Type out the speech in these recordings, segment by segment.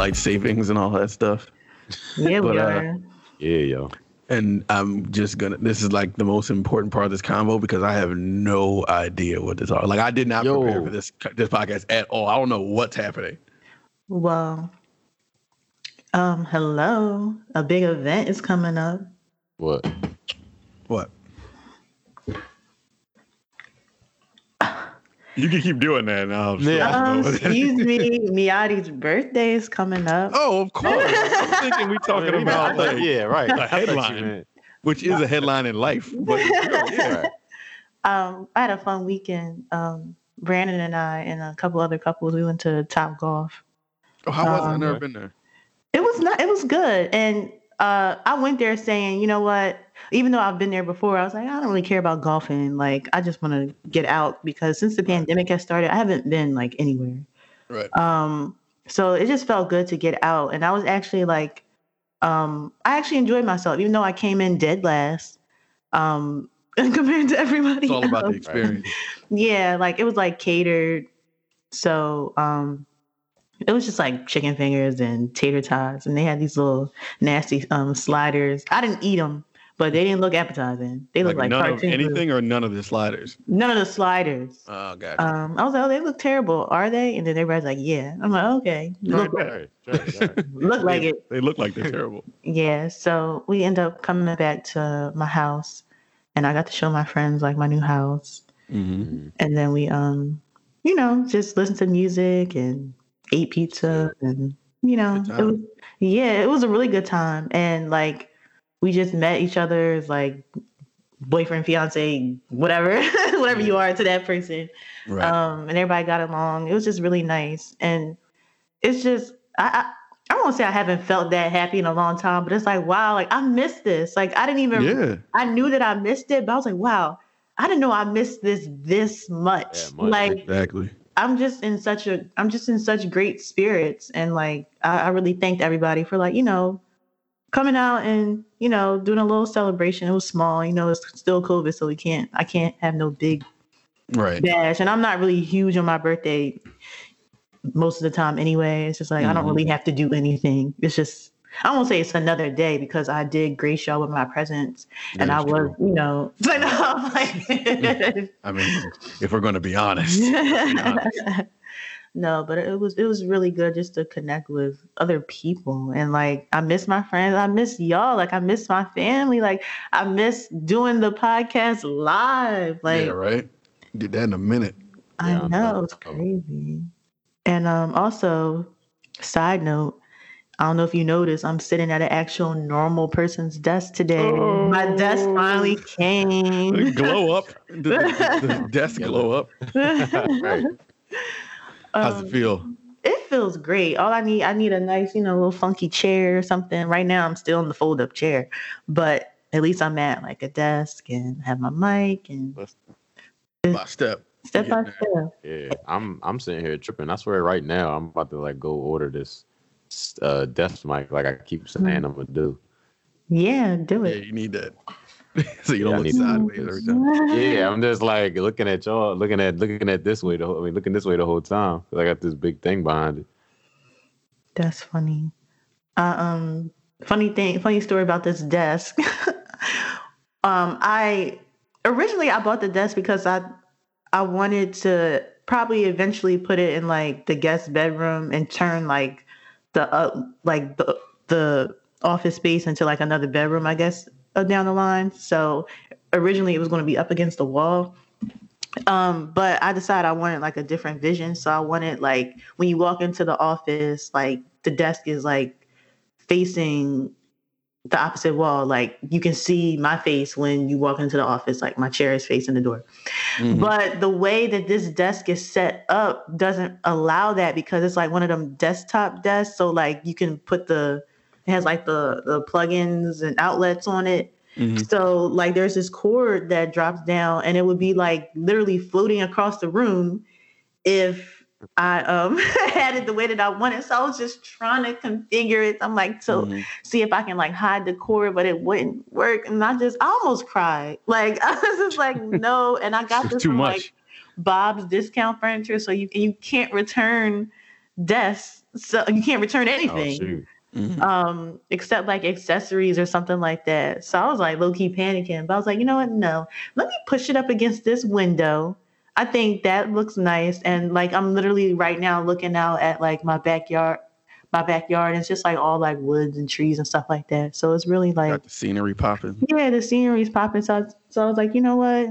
daylight savings and all that stuff. Yeah, we But, uh, are. Yeah, yo. And I'm just gonna. This is like the most important part of this convo because I have no idea what this are. Like I did not Yo. prepare for this this podcast at all. I don't know what's happening. Well, um, hello. A big event is coming up. What? What? You can keep doing that now. Yeah. Um, excuse me, Miyadi's birthday is coming up. Oh, of course. I'm thinking we're talking I about thought- like, yeah, right. a I thought you headline. which is a headline in life. But yeah. Um, I had a fun weekend. Um, Brandon and I and a couple other couples, we went to Top Golf. Oh, how was it? I've Um, never been there. It was not. It was good, and uh, I went there saying, you know what? Even though I've been there before, I was like, I don't really care about golfing. Like, I just want to get out because since the pandemic has started, I haven't been like anywhere. Right. Um, so it just felt good to get out, and I was actually like, um, I actually enjoyed myself, even though I came in dead last. Um, compared to everybody. It's all about the experience. Yeah, like it was like catered. So um it was just like chicken fingers and tater tots and they had these little nasty um sliders. I didn't eat them, but they didn't look appetizing. They Like, looked like, none of cartoon food. anything or none of the sliders. None of the sliders. Oh, gotcha. Um I was like, "Oh, they look terrible. Are they?" And then everybody's like, "Yeah." I'm like, "Okay." Look, Right, right, right. look like it. They look like they're terrible. Yeah, so we end up coming back to my house and I got to show my friends like my new house. Mm-hmm. and then we um you know just listened to music and ate pizza and you know it was yeah it was a really good time and like we just met each other's like boyfriend fiance whatever whatever you are to that person Right. um and everybody got along it was just really nice and it's just i i I don't say I haven't felt that happy in a long time, but it's like, wow, like I missed this. Like I didn't even yeah. I knew that I missed it, but I was like, wow, I didn't know I missed this this much. Much. Like Exactly. I'm just in such a I'm just in such great spirits and like I, I really thanked everybody for like, you know, coming out and, you know, doing a little celebration. It was small, you know, it's still COVID, so we can't I can't have no big Right. bash. And I'm not really huge on my birthday most of the time anyway. It's just like I don't Mhm. really have to do anything. It's just I won't say it's another day because I did grace y'all with my presents and I was, true. you know, so no, like, I mean, if we're going to be honest. no, but it was it was really good just to connect with other people and like I miss my friends, I miss y'all, like I miss my family, like I miss doing the podcast live, like yeah, right. Did that in a minute. I Yeah, know know. it's crazy. And um, also, side note, I don't know if you noticed, I'm sitting at an actual normal person's desk today. My desk finally came. glow up. The, the- the desk glow up. right. How's Um, it feel? It feels great. All I need, I need a nice, you know, little funky chair or something. Right now, I'm still in the fold up chair, but at least I'm at like a desk and have my mic and By step. step by Yeah. step. Yeah, I'm I'm sitting here tripping. I swear, right now, I'm about to like go order this uh desk mic, like I keep saying Mm. I'm gonna do. Yeah, do it. Yeah, you need that. so you don't look need that. sideways every time. Yeah, I'm just like looking at y'all, looking at looking at this way the whole. I mean, looking this way the whole time. 'cause I got this big thing behind it. That's funny. Uh, um, funny thing, funny story about this desk. um, I originally I bought the desk because I I wanted to probably eventually put it in like the guest bedroom and turn like the uh, like the the office space into like another bedroom, I guess, down the line. So originally it was going to be up against the wall. Um, but I decided I wanted like a different vision. So I wanted like when you walk into the office, like the desk is like facing the opposite wall. Like you can see my face when you walk into the office, like my chair is facing the door. Mhm. But the way that this desk is set up doesn't allow that because it's like one of them desktop desks. So like you can put the it has like the the plugins and outlets on it. Mhm. So like there's this cord that drops down and it would be like literally floating across the room if I um had it the way that I wanted. So I was just trying to configure it. I'm like, so Mhm. see if I can like hide the cord, but it wouldn't work. And I just I almost cried. Like I was just like, no. And I got this too from much. like Bob's discount furniture. So you you can't return desk, so you can't return Oh, anything. Shoot. Mhm. um, except like accessories or something like that. So I was like low key panicking, but I was like, you know what? No, let me push it up against this window. I think that looks nice. And like, I'm literally right now looking out at like my backyard, my backyard. And it's just like all like woods and trees and stuff like that. So it's really like, Got the scenery popping. yeah, the scenery's popping. So, I- so I was like, you know what?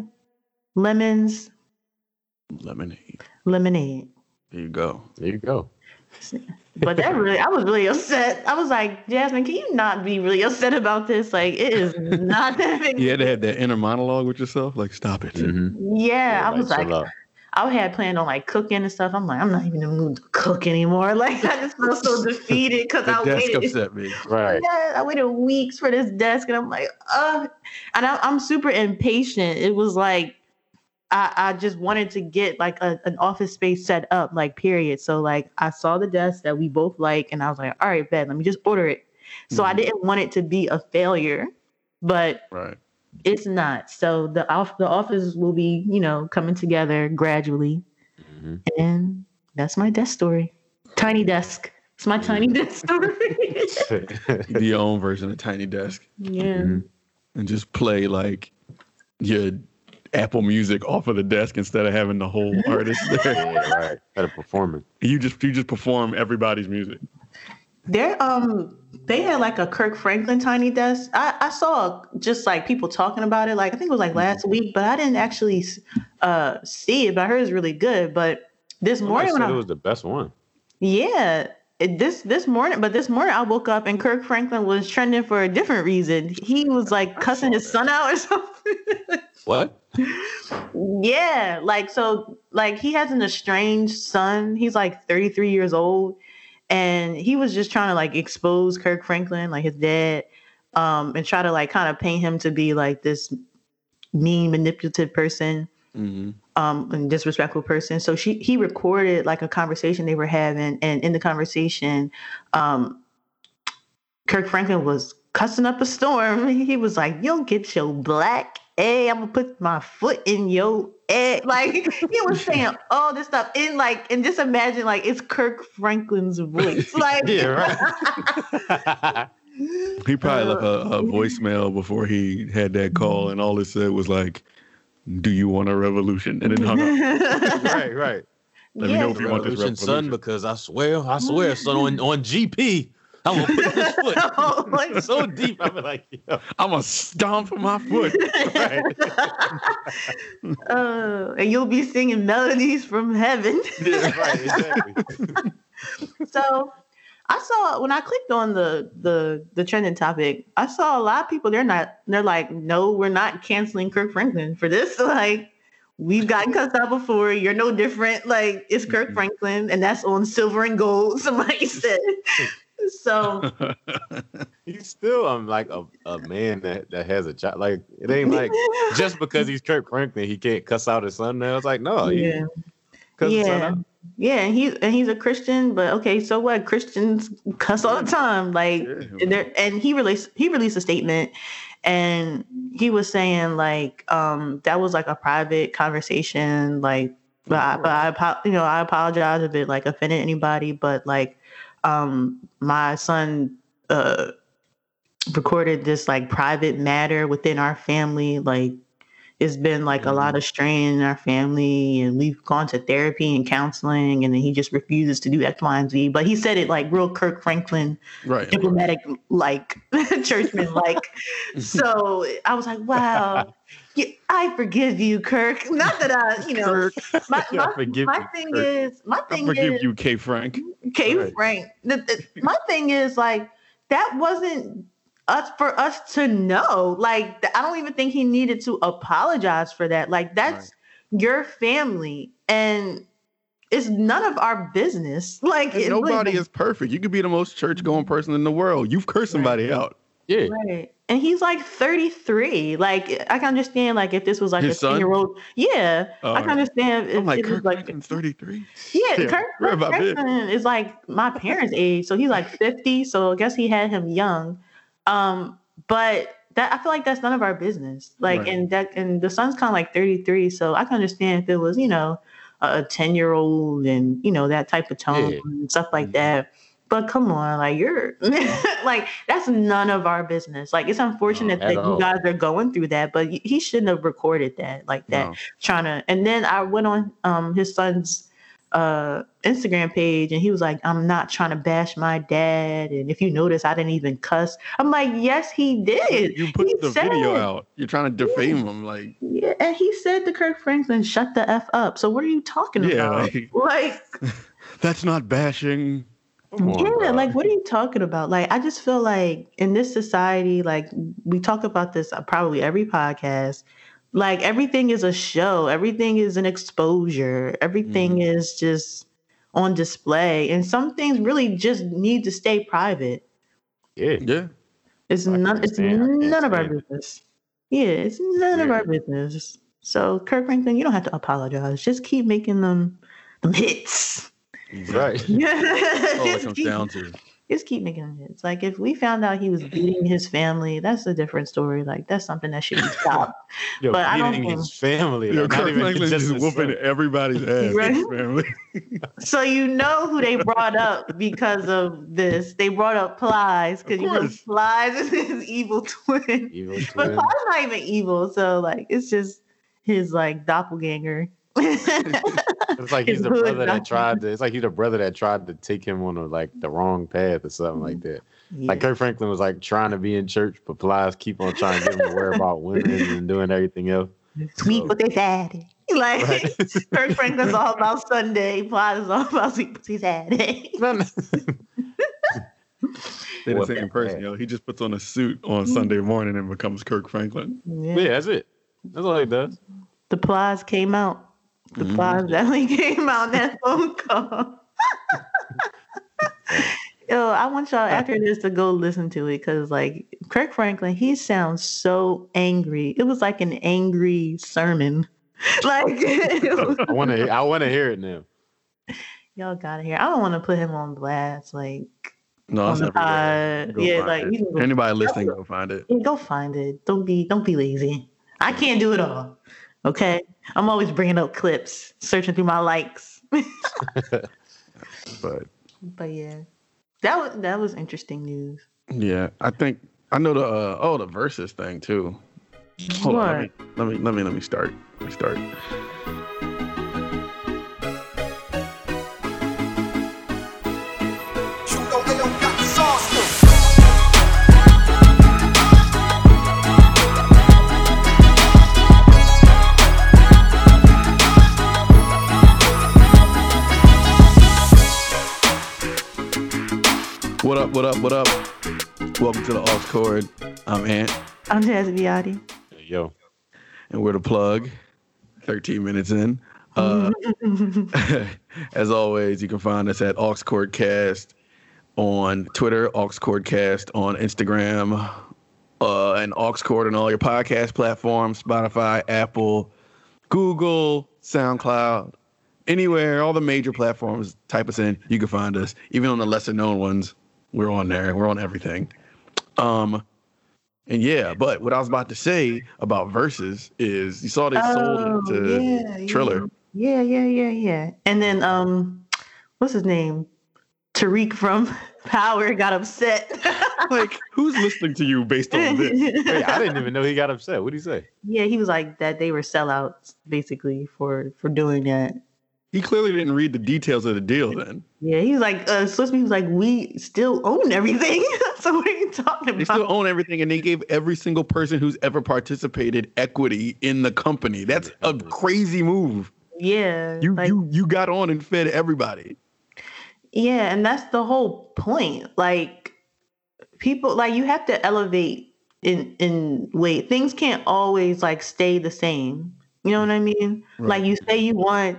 Lemons, Lemonade. lemonade. There you go. There you go. But that really, I was really upset. I was like, Jasmine, can you not be really upset about this? Like, it is not that big. You had to have that inner monologue with yourself. Like, stop it. Mhm. Yeah, I was like, chill. I had planned on like cooking and stuff. I'm like, I'm not even in the mood to cook anymore. Like, I just feel so defeated because I The desk waited. upset me. right. Yeah, I waited weeks for this desk, and I'm like, uh, and I, I'm super impatient. It was like, I, I just wanted to get like a, an office space set up, like period. So like, I saw the desk that we both like, and I was like, all right, bet, let me just order it. So I Mhm. didn't want it to be a failure, but Right. it's not. So the off the office will be, you know, coming together gradually, Mhm. and that's my desk story. Tiny desk. It's my tiny desk story. Do your own version of Tiny Desk yeah. Mhm. and just play like your Apple Music off of the desk instead of having the whole artist there. yeah, right. At a performance. You just you just perform everybody's music. They're um they had like a Kirk Franklin tiny desk. I, I saw just like people talking about it. Like I think it was like last week, but I didn't actually uh see it. But I heard it's really good. But this Somebody morning when said I it was the best one. Yeah. This this morning, but this morning I woke up and Kirk Franklin was trending for a different reason. He was like cussing his son out or something. What? yeah, like so, like he has an estranged son. He's like 33 years old, and he was just trying to like expose Kirk Franklin, like his dad, um, and try to like kind of paint him to be like this mean, manipulative person hmm um and disrespectful person so she he recorded like a conversation they were having and in the conversation um kirk franklin was cussing up a storm he was like you'll get your black egg i'm gonna put my foot in your egg like he was saying all this stuff in like and just imagine like it's kirk franklin's voice like Yeah, right. He probably left a, Uh, a voicemail before he had that call, and all it said was like, "Do you want a revolution?" And then hung up. right, right. Let me know if you want this Revolution, son, because I swear, I swear, son, on, on GP, I'm gonna put this foot Oh, like- so deep. I'm like, yo, I'm gonna stomp for my foot. right. uh, and you'll be singing melodies from heaven Yeah, right, exactly. so I saw when I clicked on the the the trending topic, I saw a lot of people. They're not. They're like, no, we're not canceling Kirk Franklin for this. Like, we've gotten cussed out before. You're no different. Like, it's Kirk Mhm. Franklin, and that's on silver and gold. Somebody said. So He's still I'm like a, a man that, that has a job. Like it ain't like just because he's Kirk Franklin, he can't cuss out his son now. It's like no, yeah, cuss his son yeah, yeah. And he's and he's a Christian, but okay, so what? Christians cuss all the time. Like, and, there, and he released he released a statement and he was saying like um that was like a private conversation like but I, but I you know I apologize if it like offended anybody but like um my son uh recorded this like private matter within our family like it's been like a lot of strain in our family and we've gone to therapy and counseling and then he just refuses to do X, Y, and Z. But he said it like real Kirk Franklin right. diplomatic like churchman like so i was like wow i forgive you kirk not that i you know Kirk, my, I my, forgive my you, thing Kirk. is my thing is, I forgive is you, K. Frank. K Right. Frank. The, the- my thing is like that wasn't us for us to know. Like I don't even think he needed to apologize for that. Like that's your family and it's none of our business. Like And it really nobody is perfect. You could be the most church going person in the world. You've cursed somebody out. Yeah, Right. And he's like 33. Like I can understand like if this was like His a 10 year old. Yeah. Oh, I can understand if I'm like, it was Kirk like 33. Yeah, Yeah, Kirk, Kirk about big. Franklin is like my parents' age, so he's like 50. So I guess he had him young. Um, but that I feel like that's none of our business. Like, Right. and that and the son's kind of like 33, so I can understand if it was, you know, a 10 year old and you know that type of tone Yeah. and stuff like Mhm. that. But come on, like you're like that's none of our business. Like it's unfortunate at that you guys are going through that, but he shouldn't have recorded that like that No. trying to and then I went on um his son's uh Instagram page and he was like, I'm not trying to bash my dad. And if you notice, I didn't even cuss. I'm like, yes, he did. You put He the video out. You're trying to defame him, like Yeah, and he said to Kirk Franklin, shut the F up. So what are you talking Yeah, about? like- Like, that's not bashing. Come on, yeah, bro. like what are you talking about? Like, I just feel like in this society, like we talk about this uh, probably every podcast. Like everything is a show, everything is an exposure, everything Mm-hmm. is just on display, and some things really just need to stay private. yeah. Yeah. It's I none. It's stand- I can't none of our stand it. business. Yeah, it's none of our business. So Kirk Franklin, you don't have to apologize. Just keep making them them hits. Right. All it just, comes keep, down to. just keep making them hits. Like if we found out he was mm-hmm. beating his family, that's a different story. Like that's something that should be stopped. Yo, But I don't beating think- his family. Yo, like, not Kirk even Franklin just just his whooping son. everybody's ass. Right. Family. so you know who they brought up because of this. They brought up Plies because you know. Plies is his evil twin. Evil twin. But twin. Plies not even evil, so like it's just his like doppelganger. It's like he's the brother that tried to. It's like he's the brother that tried to take him on a, like the wrong path or something like mm-hmm. that. Like Kirk Franklin was like trying to be in church, but Plies keep on trying to get him to worry about women and doing everything else. Sweet So- with his daddy. Like Right. Kirk Franklin's all about Sunday, Plies is all about sweet with his daddy. They the same person, yo. He just puts on a suit on mm-hmm. Sunday morning and becomes Kirk Franklin. Yeah. yeah, that's it. That's all he does. The Plies came out. The Mhm. Plies definitely came out in that phone call. Yo, I want y'all after this to go listen to it because, like, Kirk Franklin, he sounds so angry. It was like an angry sermon. Like, I want to. I want to hear it now. y'all gotta hear. I don't want to put him on blast. Like, No, on it's the everywhere. pod. Go Yeah, like, it. you can go, Anybody listening, go find it. go find it. Don't be, don't be lazy. I can't do it all. Okay, I'm always bringing up clips, searching through my likes. But But yeah, that was that was interesting news. yeah, I think I know the uh, oh the Verzuz thing too. Hold on, let me, let me let me let me start. Let me start. Up? What up? What up? Welcome to the Aux Chord. I'm Ant, I'm Jazz Viotti. Yo, and we're the plug. 13 minutes in. Uh, as always, you can find us at Aux Chord Cast on Twitter, Aux Chord Cast on Instagram, uh, and Aux Chord on all your podcast platforms Spotify, Apple, Google, SoundCloud, anywhere, all the major platforms. Type us in, you can find us. Even on the lesser known ones, we're on there. We're on everything. Um, and yeah, but what I was about to say about Verzuz is you saw they sold it to Oh, yeah, Triller. Yeah, yeah, yeah, yeah. And then um, what's his name? Tariq from Power got upset. Like, who's listening to you based on this? Wait, I didn't even know he got upset. What did he say? yeah, he was like that. They were sellouts basically for for doing that. He clearly didn't read the details of the deal then. Yeah, he was like, uh, supposed to he was like, we still own everything. so what are you talking about? They still own everything, and they gave every single person who's ever participated equity in the company. That's a crazy move. yeah, You like, you you got on and fed everybody. Yeah, and that's the whole point. Like people like you have to elevate in in weight. Things can't always like stay the same. You know what I mean? Like you say you want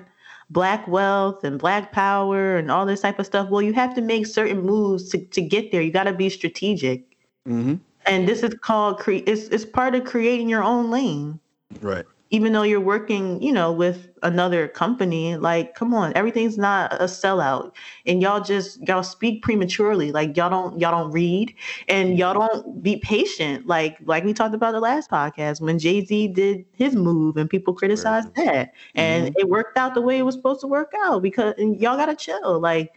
black wealth and black power and all this type of stuff. Well, you have to make certain moves to, to get there. You got to be strategic. Mm-hmm. And this is called cre- it's it's part of creating your own lane. Right. Even though you're working, you know, with another company, like, come on, everything's not a sellout. And y'all just y'all speak prematurely. Like y'all don't y'all don't read and y'all don't be patient. Like like we talked about the last podcast when Jay-Z did his move and people criticized that. And mm-hmm. it worked out the way it was supposed to work out because and y'all gotta chill. Like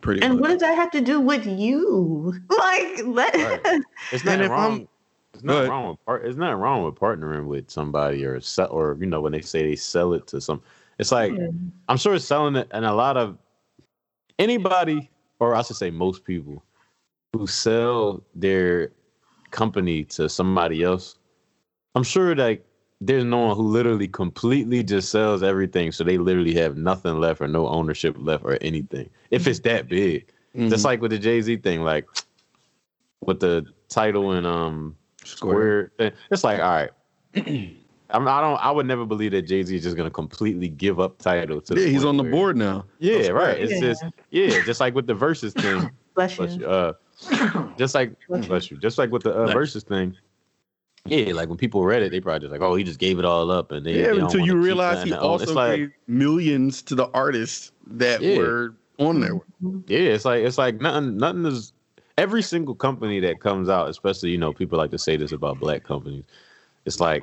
Pretty and much. what does that have to do with you? Like let Right. It's And nothing I'm- wrong. It's nothing Go wrong with part. It's nothing wrong with partnering with somebody or sell or you know when they say they sell it to some. It's like I'm sure it's selling it, and a lot of anybody, or I should say most people, who sell their company to somebody else. I'm sure like there's no one who literally completely just sells everything, so they literally have nothing left or no ownership left or anything. If it's that big, Mhm. just like with the Jay Z thing, like with the Tidal and um Square, thing, it's like all right. I'm, I don't. I would never believe that Jay Z is just gonna completely give up Tidal to. Yeah, he's on the where- board now. Yeah, Square. right. It's Yeah. just yeah, just like with the Verzuz thing. bless Bless you. you. Uh, just like Bless you. bless you. Just like with the uh, Bless. Verzuz thing. Yeah, like when people read it, they probably just like, oh, he just gave it all up, and they, Yeah, they don't until you realize he also It's like gave millions to the artists that Yeah. were on there. yeah, it's like it's like nothing. Nothing is every single company that comes out, especially you know people like to say this about black companies. It's like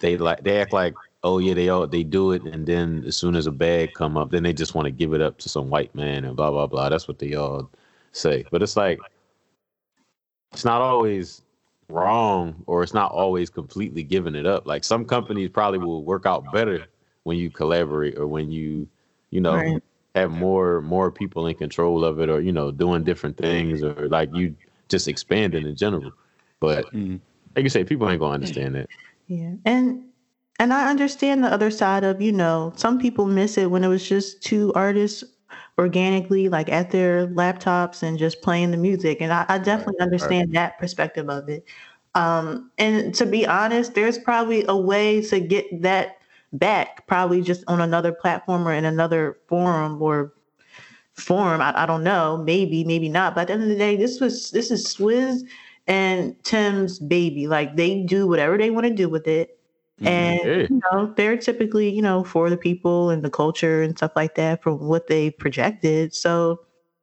they like they act like oh yeah they all they do it and then as soon as a bag come up then they just want to give it up to some white man and blah blah blah that's what they all say but it's like it's not always wrong or it's not always completely giving it up like some companies probably will work out better when you collaborate or when you you know Right. Have more more people in control of it or you know doing different things or like you just expanding in general but Mhm. like you say people ain't gonna understand that Yeah. And and I understand the other side of, you know, some people miss it when it was just two artists organically like at their laptops and just playing the music. And I, I definitely understand that perspective of it. Um, and to be honest, there's probably a way to get that back, probably just on another platform or in another forum or form. I, I don't know, maybe, maybe not. But at the end of the day, this was this is Swizz and Tim's baby. Like they do whatever they want to do with it. And Yeah. you know, they're typically, you know, for the people and the culture and stuff like that from what they projected. So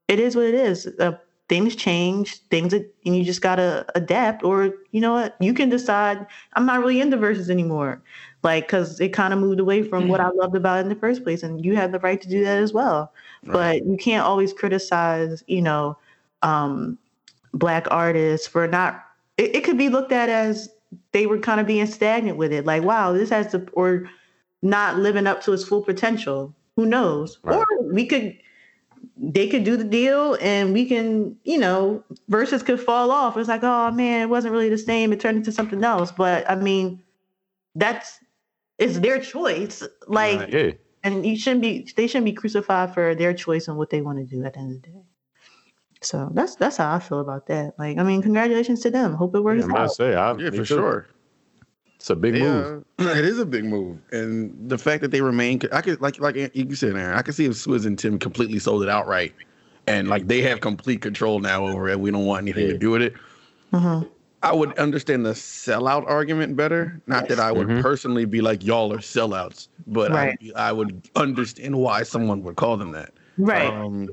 it is what it is. Uh, things change, things that and you just gotta adapt, or you know what, you can decide I'm not really into Verzuz anymore. Like, cause it kind of moved away from what I loved about it in the first place. And you have the right to do that as well. But you can't always criticize, you know, um, black artists for not it, it could be looked at as they were kind of being stagnant with it like wow this has to or not living up to its full potential who knows Right. or we could they could do the deal and we can you know Verzuz could fall off it's like oh man it wasn't really the same it turned into something else but i mean that's it's their choice like Right. yeah and you shouldn't be they shouldn't be crucified for their choice and what they want to do at the end of the day so that's that's how i feel about that like i mean congratulations to them hope it works I'm out to say, I, Yeah, for too. sure. It's a big move. Yeah, it is a big move, and the fact that they remain, I could like like you said, Aaron, I could see if Swizz and Tim completely sold it outright, and like they have complete control now over it. We don't want anything to do with it. Mhm. I would understand the sellout argument better. Not that I would Mhm. personally be like y'all are sellouts, but Right. I, I would understand why someone would call them that. right Um,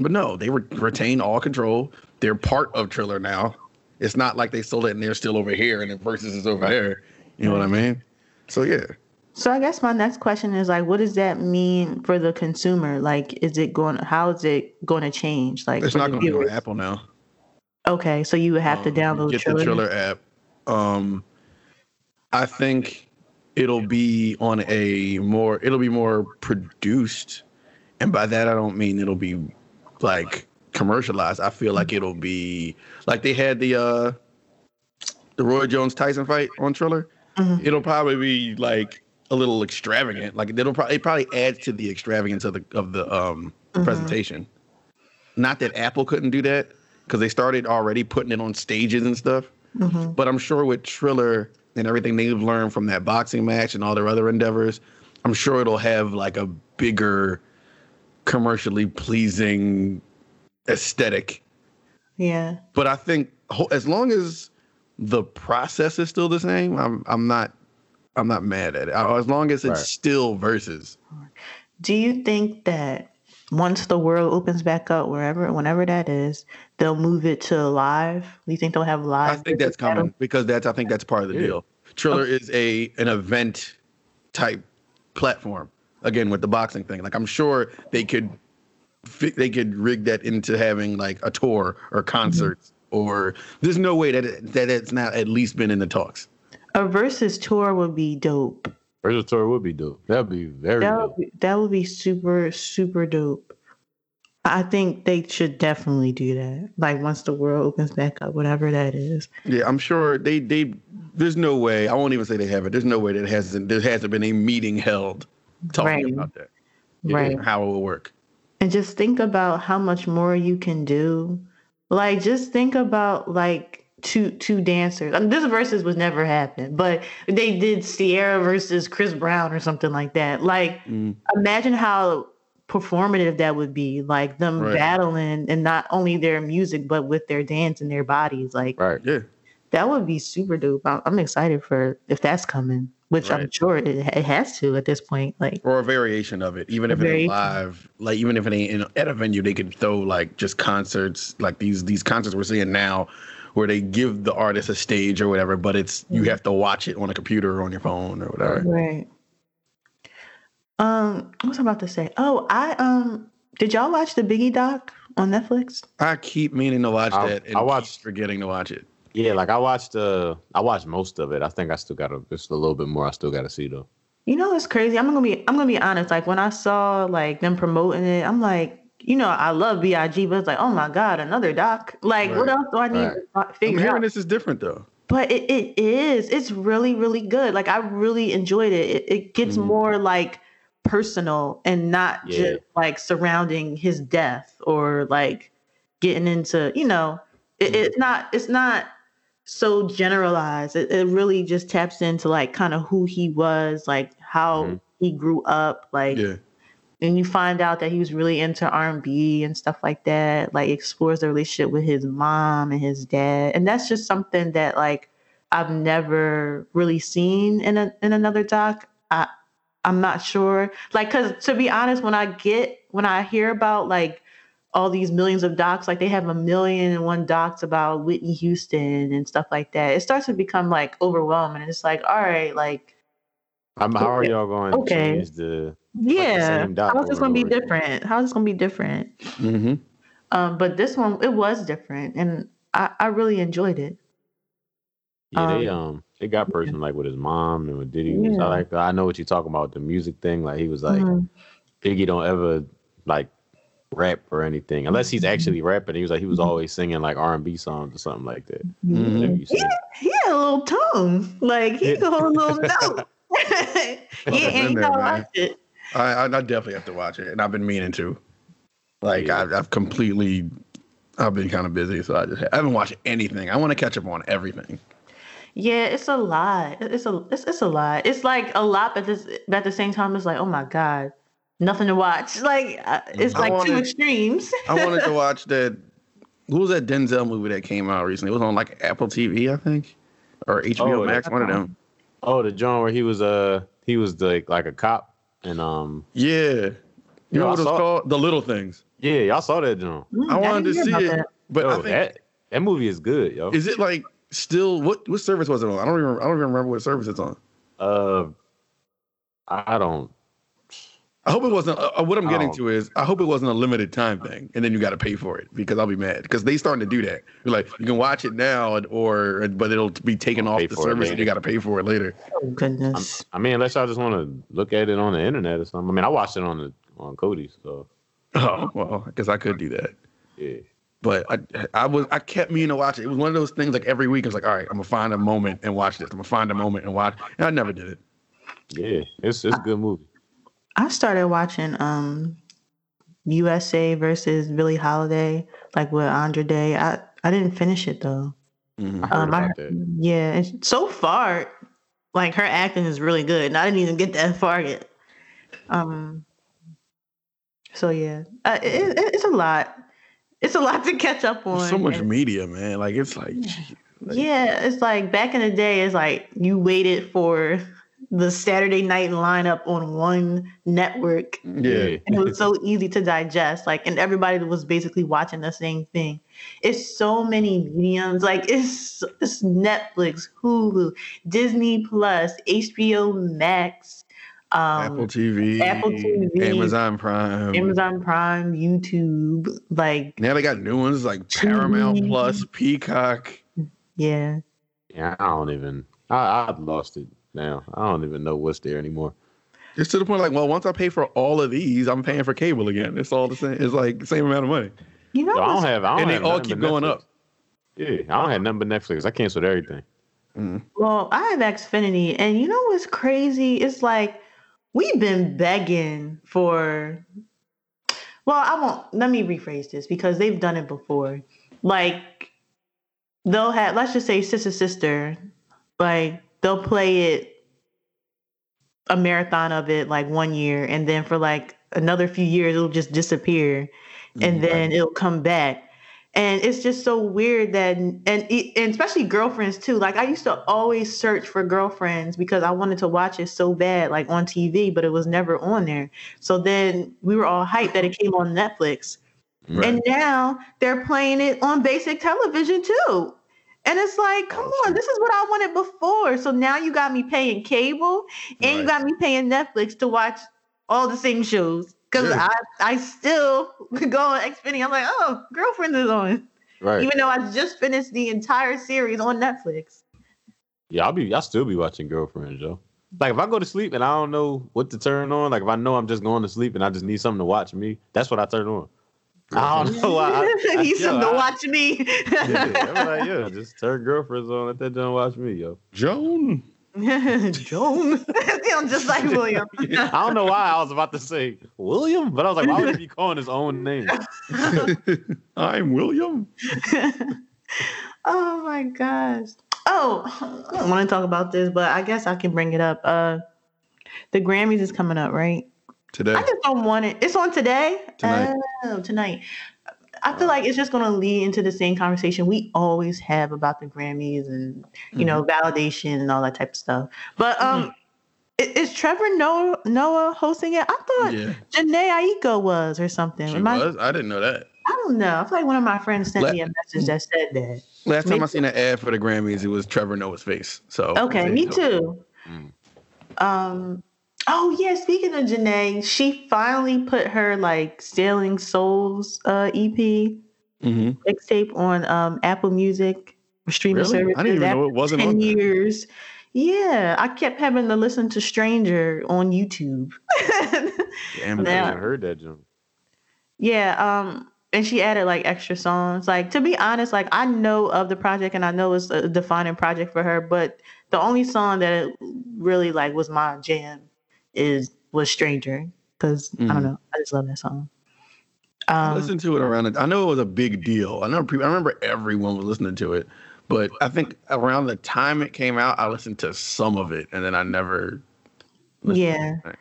but no, they re- retain all control. They're part of Triller now. It's not like they sold it and they're still over here and the Verzuz is over there. You know what I mean? So yeah. So I guess my next question is like, what does that mean for the consumer? Like, is it going? How is it going to change? Like, It's not going to be on? Apple now. Okay, so you would have to Um, download get Triller. the Triller app. Um, I think it'll be on a more. It'll be more produced, and by that I don't mean it'll be like commercialized. I feel like it'll be like they had the uh the Roy Jones Tyson fight on Triller. Mhm. It'll probably be like a little extravagant. Like it'll probably it probably adds to the extravagance of the of the um Mhm. presentation. Not that Apple couldn't do that because they started already putting it on stages and stuff. Mhm. But I'm sure with Triller and everything they've learned from that boxing match and all their other endeavors, I'm sure it'll have like a bigger, commercially pleasing aesthetic. Yeah. But I think as long as the process is still the same, I'm I'm not I'm not mad at it. As long as it's Right. still Verzuz. Do you think that once the world opens back up, wherever, whenever that is, they'll move it to live? Do you think they'll have live? I think that's Verzuz battle? coming because that's I think that's part of the Yeah. deal. Triller is a an event type platform. Again, with the boxing thing, like I'm sure they could they could rig that into having like a tour or concerts mm-hmm. or there's no way that it, that it's not at least been in the talks. A Verzuz tour would be dope. Verzuz tour would be dope. That'd be very That would be, that would be super super dope. I think they should definitely do that. Like once the world opens back up, whatever that is. Yeah, I'm sure they they there's no way I won't even say they have it. There's no way that hasn't there hasn't been a meeting held talking Right. about that. Right. How it will work. and just think about how much more you can do like just think about like two two dancers I mean, this Verzuz was never happened but they did Ciara versus chris brown or something like that like Mm. imagine how performative that would be like them Right. battling and not only their music but with their dance and their bodies like Right. Yeah. that would be super dope i'm, I'm excited for if that's coming which i'm sure it, it has to at this point like or a variation of it. Even if it ain't live, like even if it ain't in, at a venue, they could throw like just concerts, like these these concerts we're seeing now, where they give the artist a stage or whatever, but it's you have to watch it on a computer or on your phone or whatever. Right. Um, what was I about to say? Oh, I um, did y'all watch the Biggie doc on Netflix? I keep meaning to watch I- that and I I watched- forgetting to watch it. Yeah, like I watched uh I watched most of it. I think I still got a just a little bit more I still gotta see though. You know, it's crazy. I'm gonna be, I'm gonna be honest. Like when I saw like them promoting it, I'm like, you know, I love Big, but it's like, oh my god, another doc. Like, what else do I need Right. to fi- I'm figure hearing out? this is different though. But it, it is. It's really, really good. Like I really enjoyed it. It, it gets Mhm. more like personal and not Yeah. just like surrounding his death or like getting into, you know, it, Mhm. it's not it's not so generalized. It, it really just taps into like kind of who he was, like how Mhm. he grew up, like Yeah. and you find out that he was really into R&B and stuff like that like explores the relationship with his mom and his dad and that's just something that like I've never really seen in a in another doc I I'm not sure. Like cuz to be honest when I get when I hear about like all these millions of docs like they have a million and one docs about Whitney Houston and stuff like that it starts to become like overwhelming. And it's like all right like I'm, how are y'all going to change the yeah. same doc how's this going to be different? How's this going to be different? Mm-hmm. Um, but this one it was different, and I, I really enjoyed it. Yeah, they Um, they got personal like with his mom and with Diddy. Yeah. I like I know what you're talking about the music thing. Like he was like Mhm. Biggie don't ever like rap or anything unless he's actually rapping. He was like he was always singing like R and B songs or something like that. Mhm. Whatever you say. He had a little tone, like he Yeah. could hold a little note. yeah, and you gotta watch it. I, I I definitely have to watch it, and I've been meaning to. Like Yeah. I've, I've completely, I've been kind of busy, so I just I haven't watched anything. I want to catch up on everything. Yeah, it's a lot. It's a it's, it's a lot. It's like a lot, but this but at the same time, it's like oh my god, nothing to watch. Like uh, it's I like two extremes. I wanted to watch that. Who was that Denzel movie that came out recently? It was on like Apple TV, I think, or HBO Oh, Max, one of them. Oh, the John where he was uh he was like like a cop and um Yeah, you know I what it's saw- called? The Little Things. yeah y'all saw that John. Mm, I wanted to see it, that. but Yo, I think that that movie is good, yo. is it like still what what service was it on? I don't even I don't even remember what service it's on. uh, I don't. I hope it wasn't. Uh, what I'm getting to is, I hope it wasn't a limited time thing, and then you got to pay for it because I'll be mad because they starting to do that. You're like, you can watch it now, and- or but it'll be taken off the for it service, and you got to pay for it later. Oh I'm, goodness. I mean, unless y'all just want to look at it on the internet or something. I mean, I watched it on the on Cody's, so Oh well, I guess I could do that, yeah. But I I was I kept meaning to watch it. It was one of those things like every week I was like, all right, I'm gonna find a moment and watch this. I'm gonna find a moment and watch, and I never did it. Yeah, it's it's a good movie. I started watching um USA versus Billie Holiday, like with Andra Day. I I didn't finish it though. Mhm. I heard Um, I- Yeah, and so far, like her acting is really good, and I didn't even get that far yet. Um. So yeah, uh, it, it, it's a lot. It's a lot to catch up on. There's so much and- media, man. Like it's like, gee, like- yeah, it's like back in the day, it's like you waited for the Saturday night lineup on one network. Yeah. And it was so easy to digest. Like, and everybody was basically watching the same thing. It's so many mediums. Like, it's, it's Netflix, Hulu, Disney Plus, HBO Max, um, Apple TV, Apple TV, Amazon Prime. Amazon Prime, YouTube. Like, Now they got new ones like Paramount TV. Plus, Peacock. yeah. Yeah, I don't even. I I've lost it now. I don't even know what's there anymore. It's to the point like, well, once I pay for all of these, I'm paying for cable again. It's all the same. It's like the same amount of money, You know, Yo, I don't have. I don't and they all keep going up. Yeah, I don't have nothing but Netflix. I canceled everything. Well, I have Xfinity, and you know what's crazy? It's like we've been begging for. Well, I won't. Let me rephrase this because they've done it before. Like they'll have, let's just say, sister sister, like they'll play it a marathon of it like one year, and then for like another few years it'll just disappear, and mm-hmm. then it'll come back and it's just so weird that and, and especially girlfriends too. Like i used to always search for girlfriends because i wanted to watch it so bad like on tv but it was never on there. So then we were all hyped that it came on netflix. Right. and now they're playing it on basic television too. And it's like come on this is what i wanted before. So now you got me paying cable and you got me paying netflix to watch all the same shows because Yeah. I, I still go on Xfinity. I'm like, oh, girlfriend is on Right. even though I just finished the entire series on Netflix. yeah, I'll be. I'll still be watching Girlfriends, Joe. Like if I go to sleep and I don't know what to turn on, like if I know I'm just going to sleep and I just need something to watch me, that's what I turn on. I don't know why. I, I, he yo, said to watch me. Yeah, I'm like, yeah, just turn girlfriends on. Let that John watch me, yo. Joan. Joan. Sounds just like William. I don't know why I was about to say William, but I was like, why would he be calling his own name? I'm William. oh my gosh. Oh, I don't want to talk about this, but I guess I can bring it up. Uh the Grammys is coming up, right? Today. I just don't want it. It's on today. Tonight. Oh, tonight. I feel like it's just going to lead into the same conversation we always have about the Grammys and you know validation and all that type of stuff. But um, i- is Trevor Noah, Noah hosting it? I thought Yeah. Jhené Aiko was or something. She was. I didn't know that. I don't know. I feel like one of my friends sent Let- me a message that said that. Last time I seen an ad for the Grammys, it was Trevor Noah's face. So Okay, me too. Mm. Um. Oh yeah. Speaking of Jhené, she finally put her like Sailing Souls uh, EP hmm mixtape on um, Apple Music streaming Really? services. I didn't even know it wasn't 10 on there. years. Yeah, I kept having to listen to Stranger on YouTube. Damn. I Now- haven't heard that, John. yeah, um, and she added like extra songs. Like to be honest, like I know of the project and I know it's a defining project for her, but the only song that really like was my jam is was Stranger because I Mhm. don't know, I just love that song. I Um, listened to it around. The, I know it was a big deal. I know. pe- I remember everyone was listening to it, but I think around the time it came out, I listened to some of it, and then I never. Yeah. it.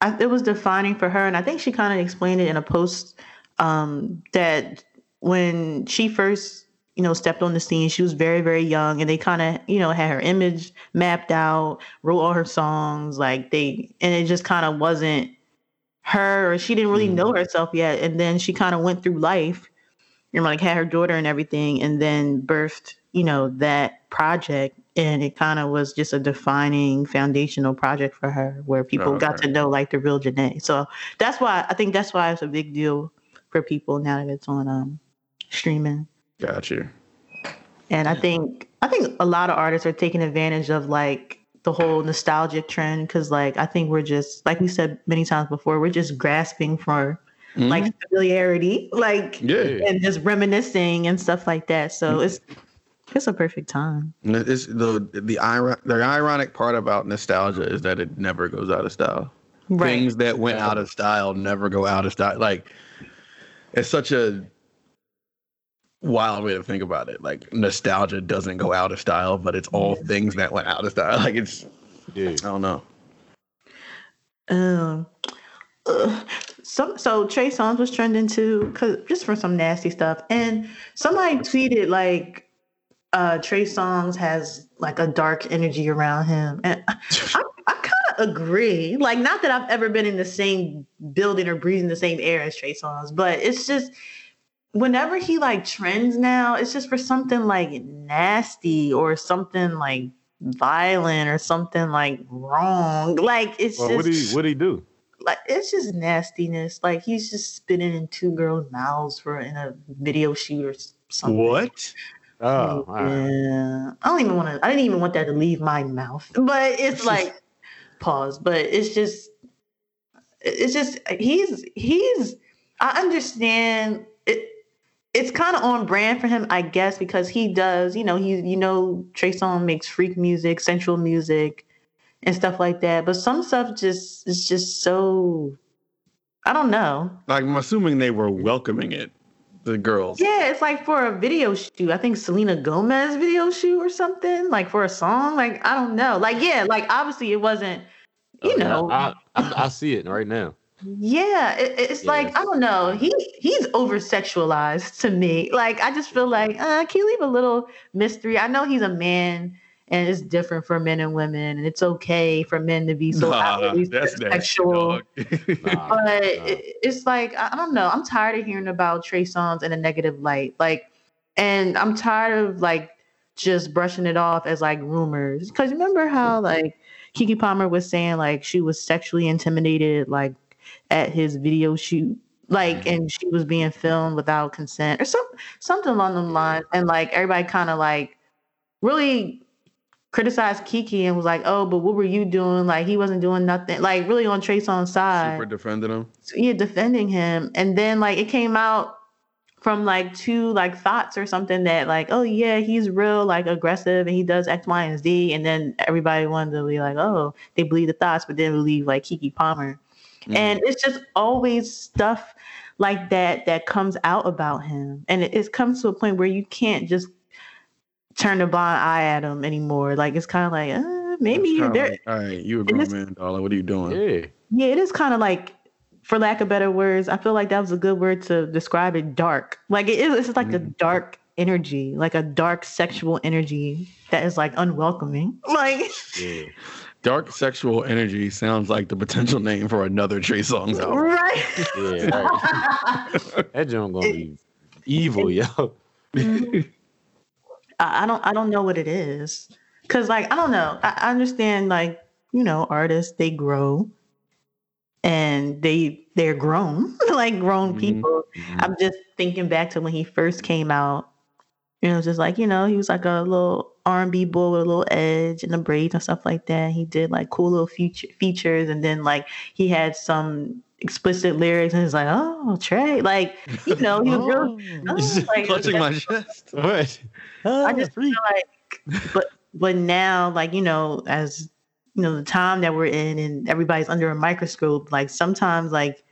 I, it was defining for her, and I think she kind of explained it in a post um, that when she first, you know, stepped on the scene, she was very, very young, and they kind of, you know, had her image mapped out, wrote all her songs, like they, and it just kind of wasn't her, or she didn't really know herself yet, and then she kind of went through life, and like had her daughter and everything, and then birthed, you know, that project. And it kind of was just a defining foundational project for her where people got Okay. to know like the real Jhené. So that's why I think that's why it's a big deal for people now that it's on um streaming. Got you. And I think I think a lot of artists are taking advantage of like the whole nostalgic trend because like I think we're just like we said many times before, we're just grasping for mm-hmm. like familiarity, like Yeah. and just reminiscing and stuff like that. So mm-hmm. it's it's a perfect time. It's the the iron the ironic part about nostalgia is that it never goes out of style. Things that went out of style never go out of style. Like it's such a wild way to think about it. Like nostalgia doesn't go out of style, but it's all things that went out of style. Like it's Yeah. I don't know. Um, ugh. so so Trey Songz was trending too, cause just for some nasty stuff. And somebody tweeted like, uh, Trey Songz has like a dark energy around him, and I, I I kind of agree. Like, not that I've ever been in the same building or breathing the same air as Trey Songz, but it's just whenever he like trends now, it's just for something like nasty or something like violent or something like wrong. Like it's Well, just what do he what do he do? like it's just nastiness. Like he's just spitting in two girls' mouths for in a video shoot or something. What? Oh, right. Yeah. I don't even want to. I didn't even want that to leave my mouth. But it's like pause. But it's just. It's just he's he's. I understand. It's kind of on brand for him, I guess, because he does. You know, he you know Trey Songz makes freak music, sensual music, and stuff like that. But some stuff just is just so. I don't know. Like I'm assuming they were welcoming it, the girls. Yeah, it's like for a video shoot. I think Selena Gomez video shoot or something, like for a song. Like I don't know. Like yeah, like obviously it wasn't. You Oh, yeah, know, I, I, I see it right now. Yeah, it, it's Yeah, like I don't know. He he's over sexualized to me. Like I just feel like uh, can you leave a little mystery? I know he's a man. And it's different for men and women, and it's okay for men to be so Nah, outwardly that's nasty, sexual. But nah. it, it's like I I don't know. I'm tired of hearing about Trey Songz in a negative light. Like, and I'm tired of like just brushing it off as like rumors. Because remember how like Keke Palmer was saying like she was sexually intimidated like at his video shoot, like, and she was being filmed without consent or some something along the lines. And like everybody kind of like really criticized Keke and was like, "Oh, but what were you doing? Like he wasn't doing nothing." Like really on Trey Songz's side Super defending him. So, yeah, defending him. And then like it came out from like two like thoughts or something that like, oh yeah, he's real like aggressive and he does X, Y, and Z. And then everybody wanted to be like, oh, they believe the thoughts, but then believe like Keke Palmer. Mm. And it's just always stuff like that that comes out about him. And it, it comes to a point where you can't just turn a blind eye at him anymore. Like it's kind of like, uh, maybe you're there like, all right, you a it grown man, darling. What are you doing? Yeah. yeah, it is kind of like, for lack of better words, I feel like that was a good word to describe it. Dark, like it is. It's like a dark energy, like a dark sexual energy that is like unwelcoming. Like, Yeah. Dark sexual energy sounds like the potential name for another Trey Songz album. right? Yeah. Right. that joint gonna be evil, yo. I, I don't. I don't know what it is, cause like I don't know. I, I understand like you know artists they grow, and they they're grown like grown Mhm. people. Mm-hmm. I'm just thinking back to when he first came out. You know, just like you know, he was like a little R&B boy with a little edge and the braids and stuff like that. He did like cool little feature, features, and then like he had some explicit lyrics, and it's like, oh, Trey, like you know, he was real. Oh, oh, like, Clutching my chest. What? I just feel like, oh, but but now, like you know, as you know, the time that we're in, and everybody's under a microscope. Like sometimes, like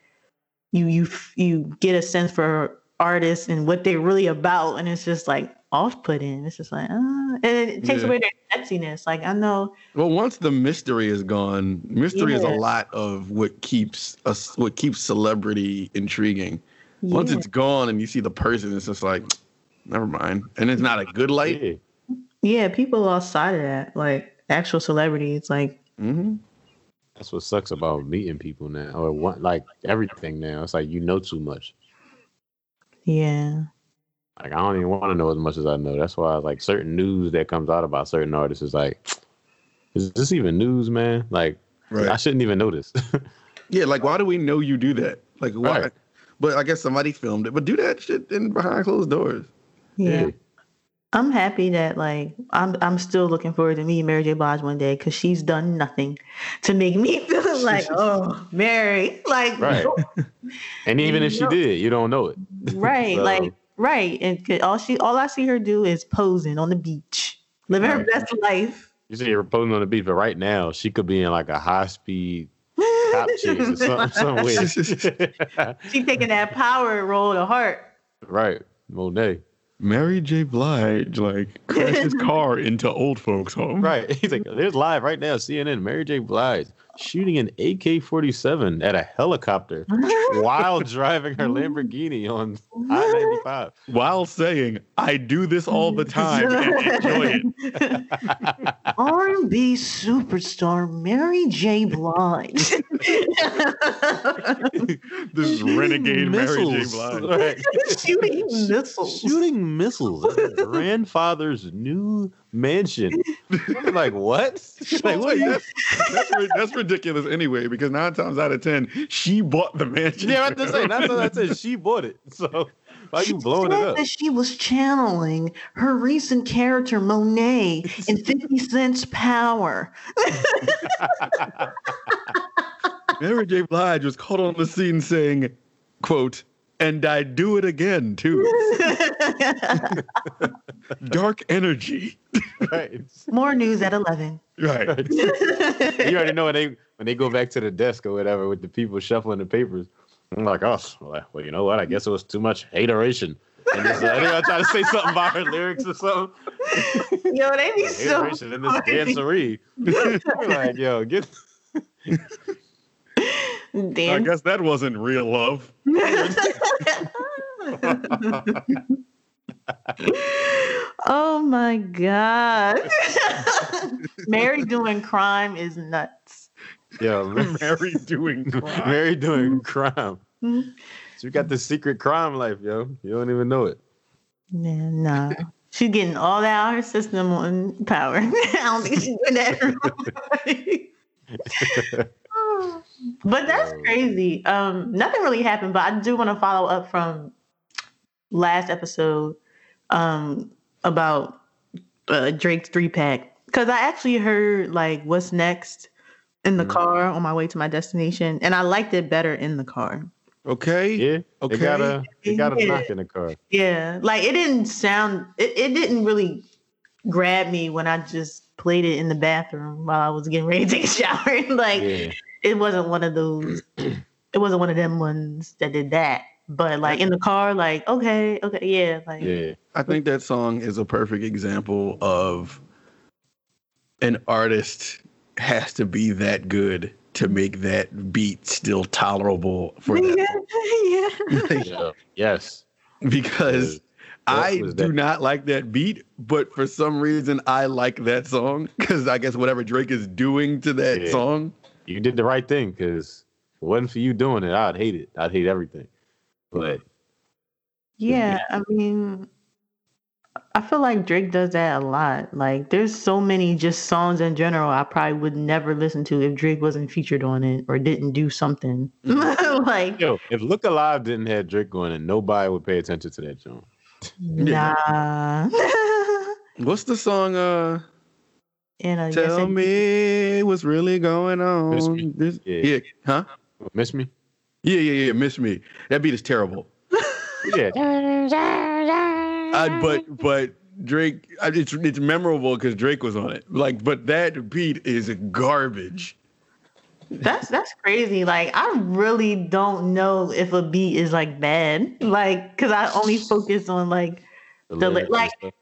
you you you get a sense for artists and what they're really about, and it's just like off-putting. It's just like, uh, and it takes Yeah. away their sexiness. Like I know, Well, once the mystery is gone, mystery is a lot of what keeps us, what keeps celebrity intriguing. Once it's gone and you see the person, it's just like, never mind. And it's not a good light. Yeah. yeah, people lost sight of that. Like actual celebrities, like hmm That's what sucks about meeting people now, or what, like everything now. It's like you know too much. yeah, Like I don't even want to know as much as I know. That's why like certain news that comes out about certain artists is like, is this even news, man? Like I shouldn't even know this. Yeah. Like, why do we know you do that? Like, why? Right. But I guess somebody filmed it. But do that shit in behind closed doors. yeah. I'm happy that like I'm I'm still looking forward to meeting Mary J. Blige one day because she's done nothing to make me feel like oh Mary like Right. And even if she did, you don't know it. right So- like right and 'cause all she all I see her do is posing on the beach living her best life. You see her posing on the beach, but right now she could be in like a high speed cop chase or something, somewhere. she taking that power role to heart. right, Monet. Mary J. Blige like crashed his car into old folks' home. Right. He's like, there's live right now, CNN, Mary J. Blige shooting an AK 47 at a helicopter while driving her Lamborghini on I 95. While saying, I do this all the time and enjoy it. R&B superstar Mary J. Blige. This is renegade Mary J. Blige. Right. Shooting missiles. Shooting missiles at her grandfather's new mansion. Like, what? like, what? you- that's, that's, that's ridiculous anyway, because nine times out of ten, she bought the mansion. Yeah, I have to say, that's what I said. She bought it. So why you blowing it said up? that she was channeling her recent character Monet in 50 Cent's Power. Mary J. Blige was caught on the scene saying, quote, and I do it again too. Dark energy. Right. More news at 11. Right. you already know when they when they go back to the desk or whatever with the people shuffling the papers. I'm like, oh, well, well, you know what? I guess it was too much hateration. And this, uh, they try to say something about her lyrics or something. Yo, they be so Hateration in this funny. dancery. Like, yo, get I guess that wasn't real love. oh my god. Mary doing crime is nuts. Yeah, Mary doing crime. Mary doing crime. Mhm. She got the secret crime life, yo. You don't even know it. Yeah, nah. She's getting all that out of her system on power. I don't think she's doing that. But that's crazy. Um, nothing really happened, but I do want to follow up from last episode um, about uh, Drake's three pack because I actually heard like what's next in the Mhm. car on my way to my destination, and I liked it better in the car. Okay. Yeah. Okay. They got a they got a Yeah. knock in the car. Yeah, like it didn't sound. It, it didn't really grab me when I just played it in the bathroom while I was getting ready to take a shower. like Yeah. It wasn't one of those. it wasn't one of them ones that did that. But like in the car, like okay, okay, yeah, like Yeah. I think that song is a perfect example of an artist has to be that good to make that beat still tolerable for that yeah, yeah. yeah. Yes. because What I do that? not like that beat, but for some reason I like that song because I guess whatever Drake is doing to that Yeah. song, You did the right thing because if it wasn't for you doing it, I'd hate it. I'd hate everything. But Yeah, I mean, I feel like Drake does that a lot. Like, there's so many just songs in general I probably would never listen to if Drake wasn't featured on it or didn't do something. like, yo, if Look Alive didn't have Drake on it, nobody would pay attention to that song. nah. what's the song? Uh, and uh, tell it- me what's really going on. Miss Me. This- Yeah. yeah, huh? Miss me? Yeah, yeah, yeah. Miss me. That beat is terrible. Yeah. Uh, but but Drake, it's it's memorable because Drake was on it. Like, but that beat is garbage. that's that's crazy. Like, I really don't know if a beat is like bad. Like, cause I only focus on like The li- lyrics and like- stuff.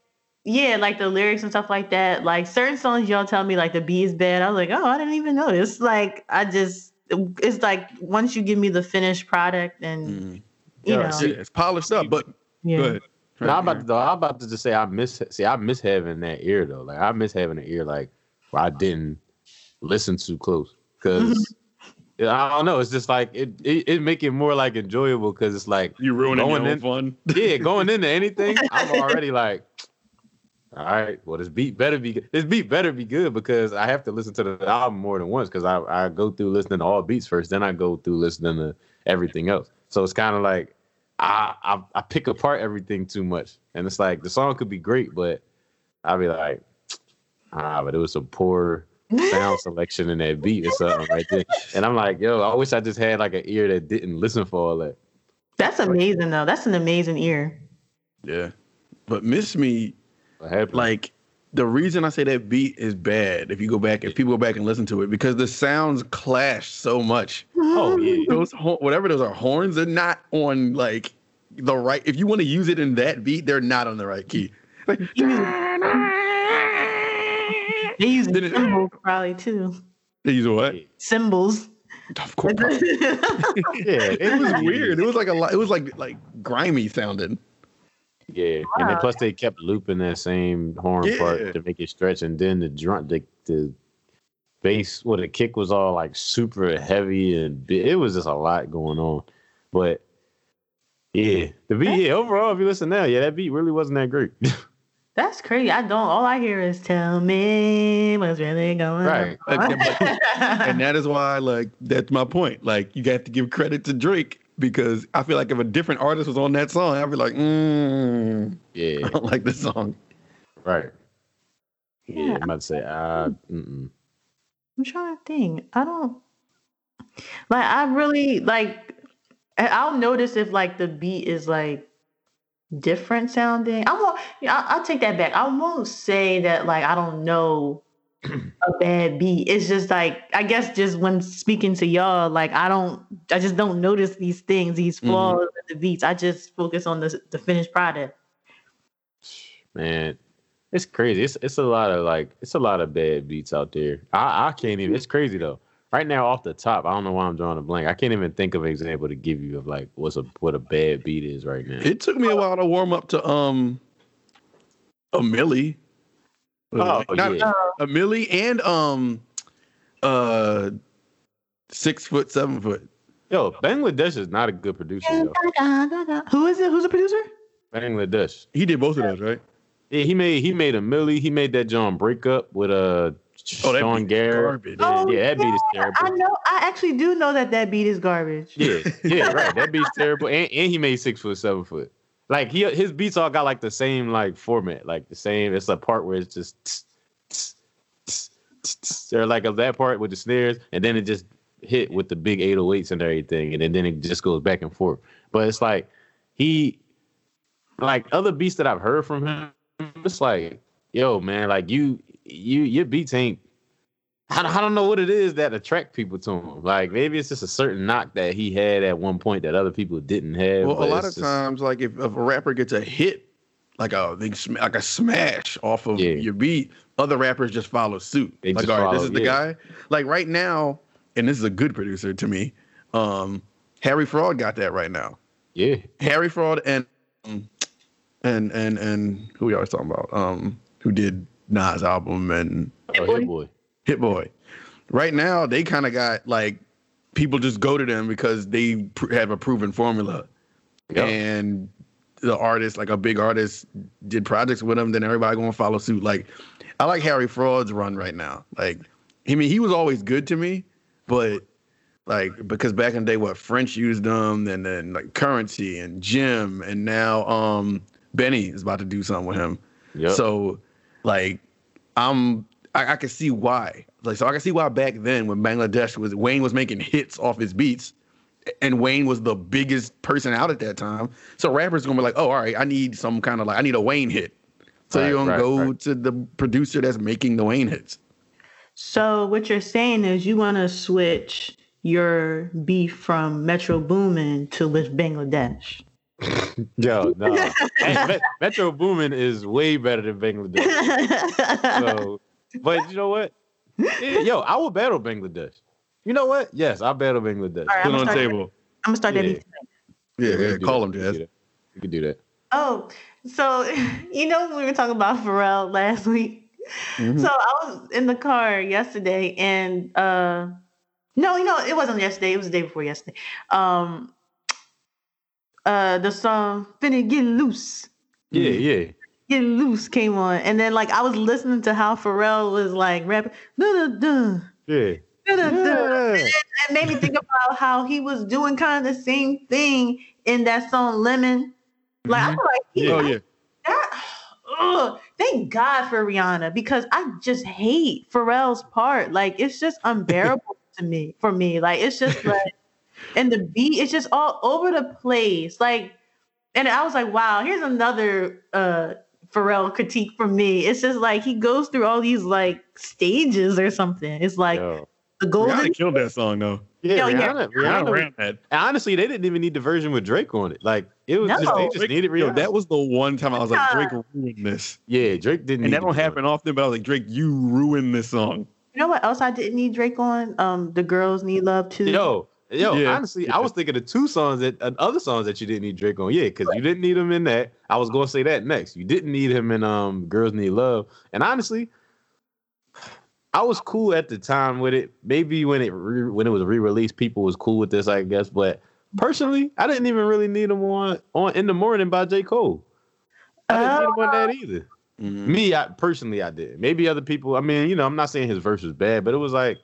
Yeah, like the lyrics and stuff like that. Like certain songs, y'all tell me like the beat is bad. I was like, oh, I didn't even notice. Like I just, it's like once you give me the finished product and Mm. you Yeah, know, Yeah, it's polished up, but yeah. go ahead. I'm about to, I'm about to just say I miss see I miss having that ear though. Like I miss having an ear like where I didn't listen too close because I don't know. It's just like it it, it make it more like enjoyable because it's like You ruining Going your own in- fun. yeah, going into anything, I'm already like, all right, well, this beat better be good. This beat better be good because I have to listen to the album more than once because I, I go through listening to all beats first, then I go through listening to everything else. So it's kind of like I, I I pick apart everything too much, and it's like the song could be great, but I'll be like, ah, but it was a poor sound selection in that beat or something right there. And I'm like, yo, I wish I just had like an ear that didn't listen for all that. That's amazing though. That's an amazing ear. Yeah, but Miss Me, What happened? Like the reason I say that beat is bad. If you go back, if people go back and listen to it, because the sounds clash so much. oh yeah. Those ho- whatever those are horns, they're not on like the right. If you want to use it in that beat, they're not on the right key. Like, They use Then it- cymbals probably too. they use what? Cymbals. Of course. Yeah, It was weird. It was like a lot. It was like like grimy sounding. Yeah, and then plus they kept looping that same horn Yeah. part to make it stretch, and then the drum, the the bass, well, the kick was all like super heavy, and bi- it was just a lot going on. But yeah, the beat, yeah, overall, if you listen now, yeah, that beat really wasn't that great. That's crazy. I don't. All I hear is "Tell me what's really going Right. on." Right, and that is why, like, that's my point. Like, you got to give credit to Drake because I feel like if a different artist was on that song, I'd be like, mm, yeah, I don't like this song. right. Yeah, Yeah. I'm about to say, uh, mm-mm. I'm trying to think. I don't like. I really like. I- I'll notice if like the beat is like different sounding. I won't. Yeah, I- I'll take that back. I won't say that like I don't know a bad beat. It's just like I guess just when speaking to y'all, like I don't. I just don't notice these things, these Mhm. flaws in the beats. I just focus on the the finished product. man, it's crazy. It's it's a lot of like it's a lot of bad beats out there. I I can't even. It's crazy though. Right now, off the top, I don't know why I'm drawing a blank. I can't even think of an example to give you of like what's a what a bad beat is right now. It took me a while to warm up to um a Milli. Oh, Not- yeah. a Milli and um uh six foot, seven foot. Yo, Bangladesh is not a good producer. Who is it? Who's the producer? Bangladesh. He did both of those, right? Yeah, he made he made a Milli. He made that John breakup with uh Oh, that Sean Garrett. Oh, yeah, that beat is terrible. I know. I actually do know that that beat is garbage. Yeah, yeah, right. That beat's terrible. And, and he made six foot, seven foot. Like he his beats all got like the same like format, like the same. It's a part where it's just tss, tss, tss, like that part with the snares, and then it just hit with the big 808s and everything, and then, then it just goes back and forth. But it's like he like other beats that I've heard from him, it's like, yo, man, like you you your beats ain't I don't, I don't know what it is that attract people to him. Like maybe it's just a certain knock that he had at one point that other people didn't have. Well, a lot of just- times, like if, if a rapper gets a hit, like a like a smash off of Yeah. your beat, other rappers just follow suit. They like, just all right, this follow, is the yeah. guy. Like right now, and this is a good producer to me. Um, Harry Fraud got that right now. yeah, Harry Fraud and and and and who we always talking about? Um, who did Nas album and oh, Hit boy. Hit Boy. Right now, they kind of got like people just go to them because they pr- have a proven formula, Yeah. and the artist, like a big artist, did projects with them. Then everybody gonna follow suit. Like, I like Harry Fraud's run right now. Like, I mean, he was always good to me, but like because back in the day, what French used them, and then like Currency and Jim, and now um Benny is about to do something with him. Yep. So, like, I'm I, I can see why. Like, so I can see why back then when Bangladesh was Wayne was making hits off his beats, and Wayne was the biggest person out at that time. So rappers gonna be like, oh, all right, I need some kind of like I need a Wayne hit. So Right, you're gonna right, go right. to the producer that's making the Wayne hits. So what you're saying is you want to switch your beef from Metro Boomin to with Bangladesh. Yo, no. Hey, Met- Metro Boomin is way better than Bangladesh. So, but you know what? Yo, I will battle Bangladesh. You know what? Yes, I'll battle Bangladesh. All right, Put I'm on the gonna start- table. I'm gonna start that Yeah. Yeah, yeah. Call that. him, We can Jazz. do that. Can do that. Oh, so you know we were talking about Pharrell last week. Mhm. So I was in the car yesterday, and uh, no, you know it wasn't yesterday. It was the day before yesterday. Um, uh, the song "Finna Get Loose." Yeah, yeah. Get Loose came on, and then like I was listening to how Pharrell was like rapping, duh, duh, duh, Yeah. Yeah. It made me think about how he was doing kind of the same thing in that song Lemon. Like I feel like he, Oh yeah. that, ugh, thank God for Rihanna because I just hate Pharrell's part. Like it's just unbearable to me for me. Like it's just like and the beat is just all over the place. Like and I was like, wow, here's another uh Pharrell critique from me. It's just like he goes through all these like stages or something. It's like Yo. the golden Rihanna killed that song though. Yeah, Yo, yeah. Rihanna, Rihanna Rihanna, ran that. honestly, they didn't even need the version with Drake on it. Like It was just they just needed real. Rihanna. that was the one time I was like, Drake ruined this. yeah, Drake didn't. And need that don't to be happen often, but I was like, Drake, you ruined this song. You know what else I didn't need Drake on? Um, the girls need love too. on. Yo, yo. Yeah. Honestly, I was thinking of two songs that uh, other songs that you didn't need Drake on. Yeah, because you didn't need him in that. I was gonna say that next. You didn't need him in um Girls Need Love. And honestly, I was cool at the time with it. Maybe when it re- when it was re-released, people was cool with this, I guess. But personally, I didn't even really need him on on In the Morning by J Cole. I didn't need him on that either. Mhm. Me, I personally, I did. Maybe other people. I mean, you know, I'm not saying his verse was bad, but it was like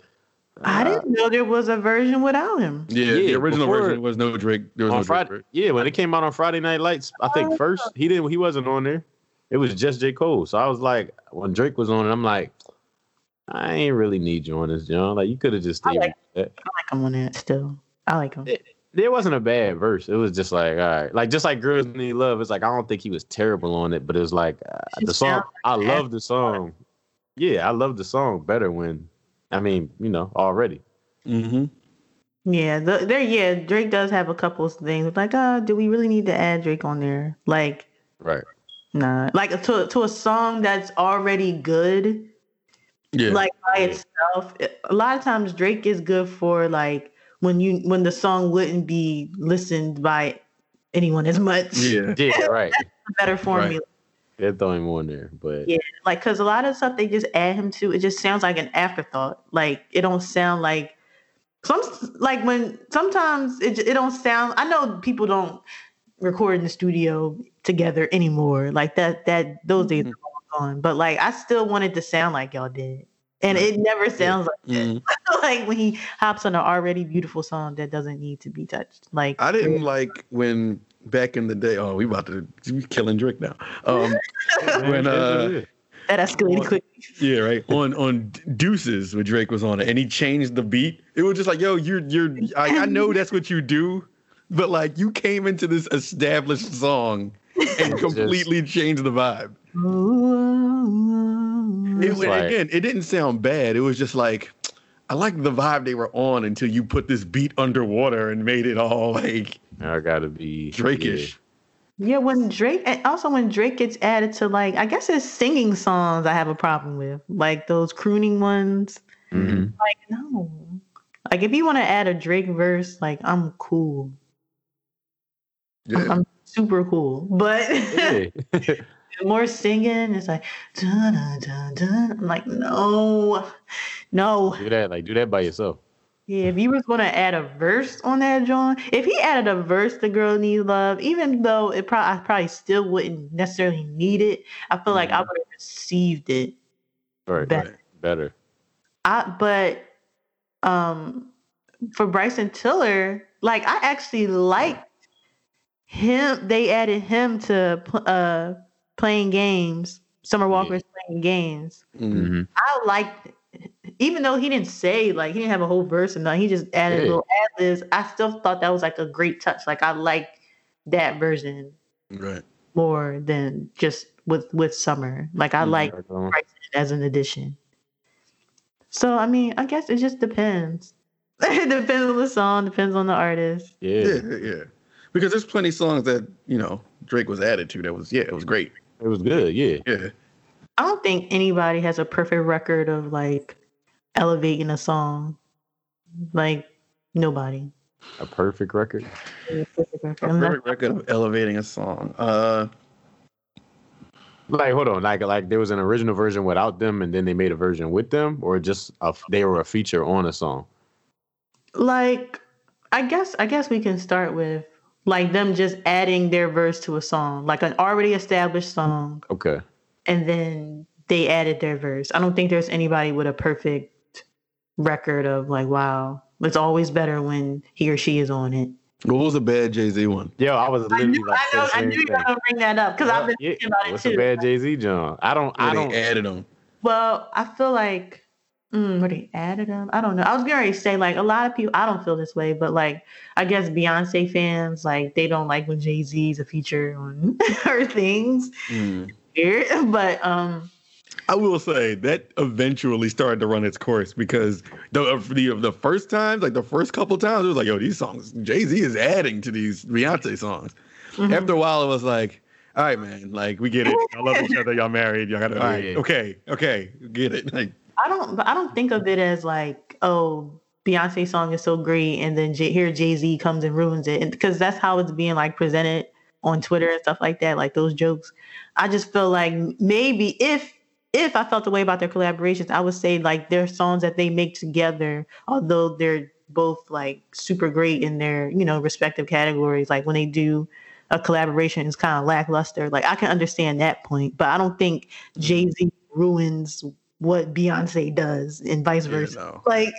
I uh, didn't know there was a version without him. Yeah, Yeah, the original before- version was no Drake. There was on no Drake. Friday. version. Yeah, when it came out on Friday Night Lights, I think first he didn't. He wasn't on there. It was just J Cole. So I was like, when Drake was on it, I'm like, I ain't really need you on this, John. Like you could have just I stayed. like- that. I like him on that still. I like him. There wasn't a bad verse. It was just like, all right, like just like Girls Need Love. It's like I don't think he was terrible on it, but it was like uh, the song. sounds I love the song. Yeah, I love the song better when, I mean, you know, already. Mhm. Yeah, the, there. Yeah, Drake does have a couple of things like, uh, do we really need to add Drake on there? Like, Right. nah. Like to to a song that's already good. Yeah. like by Yeah. itself. A lot of times Drake is good for like when you when the song wouldn't be listened by anyone as much. yeah. Yeah, right. A better formula. They're throwing him on there, but Yeah. Like because a lot of stuff they just add him to, it just sounds like an afterthought. Like it don't sound like some like when sometimes it it don't sound. I know people don't record in the studio together anymore. Like that that those days Mhm. are gone. But like I still wanted to sound like y'all did. And it never sounds like Mhm. like when he hops on an already beautiful song that doesn't need to be touched. Like I didn't like when back in the day. Oh, we about to we killing Drake now. Um, when uh, that escalated quickly. yeah, right on on Deuces when Drake was on it, and he changed the beat. It was just like, yo, you're you're. I, I know that's what you do, but like you came into this established song and Just- completely changed the vibe. It, It's like- again, it didn't sound bad. It was just like I like the vibe they were on until you put this beat underwater and made it all like I gotta be Drake-ish. Yeah, when Drake and also when Drake gets added to like I guess it's singing songs I have a problem with. Like those crooning ones. Yeah. Mhm. Like, no. Like if you want to add a Drake verse, like I'm cool. Yeah. I'm super cool. But Yeah. more singing, it's like dun, dun, dun, dun. I'm like, no. No. do that, like do that by yourself. Yeah, if you was gonna add a verse on that, John, if he added a verse to "Girl Need Love," even though it probably I probably still wouldn't necessarily need it, I feel like I Mhm. would have received it Right. better. Better. I but um for Bryson Tiller, like I actually liked him. They added him to uh playing games. Summer Walker's playing games. Mhm. Mm-hmm. I liked, even though he didn't say like he didn't have a whole verse and nothing, he just added Yeah. little ad libs. I still thought that was like a great touch. Like I like that version Right. more than just with with Summer. Like I like Bryson as an addition. So I mean, I guess it just depends. it depends on the song, depends on the artist. Yeah. Yeah, yeah. Because there's plenty of songs that you know Drake was added to that was yeah, it was great. It was good. Yeah. Yeah. I don't think anybody has a perfect record of like elevating a song. Like nobody. A perfect record. A perfect record. A perfect record of elevating a song. Uh, Like, hold on. Like, like there was an original version without them, and then they made a version with them, or just a, they were a feature on a song. like I guess I guess we can start with like them just adding their verse to a song, like an already established song, Okay. and then they added their verse. I don't think there's anybody with a perfect record of like, wow, it's always better when he or she is on it. what was a bad Jay Z one? Yo, I was I literally knew, like, I, know, I knew you were gonna bring that up because I've been Yeah, thinking about it What's too. a bad Jay Z John? I don't. I don't. they added them. Well, I feel like mm, where they added them. I don't know. I was gonna say like a lot of people. I don't feel this way, but like I guess Beyonce fans like they don't like when Jay Z's a feature on her things. Mm. Weird, but um, I will say that eventually started to run its course because the the the first times, like the first couple times, it was like, yo, these songs, Jay Z is adding to these Beyonce songs. Mhm. After a while, it was like, all right, man, like we get it. I love each other. Y'all married. Y'all got to. All right, Yeah. okay, okay, get it. Like, I don't, I don't think of it as like, oh, Beyonce song is so great, and then J- here Jay Z comes and ruins it, because that's how it's being like presented on Twitter and stuff like that, like those jokes. I just feel like maybe if if I felt the way about their collaborations, I would say like their songs that they make together, although they're both like super great in their you know respective categories, like when they do a collaboration, it's kind of lackluster. Like I can understand that point, but I don't think mm-hmm. Jay Z ruins what Beyonce does and vice yeah, versa. no. Like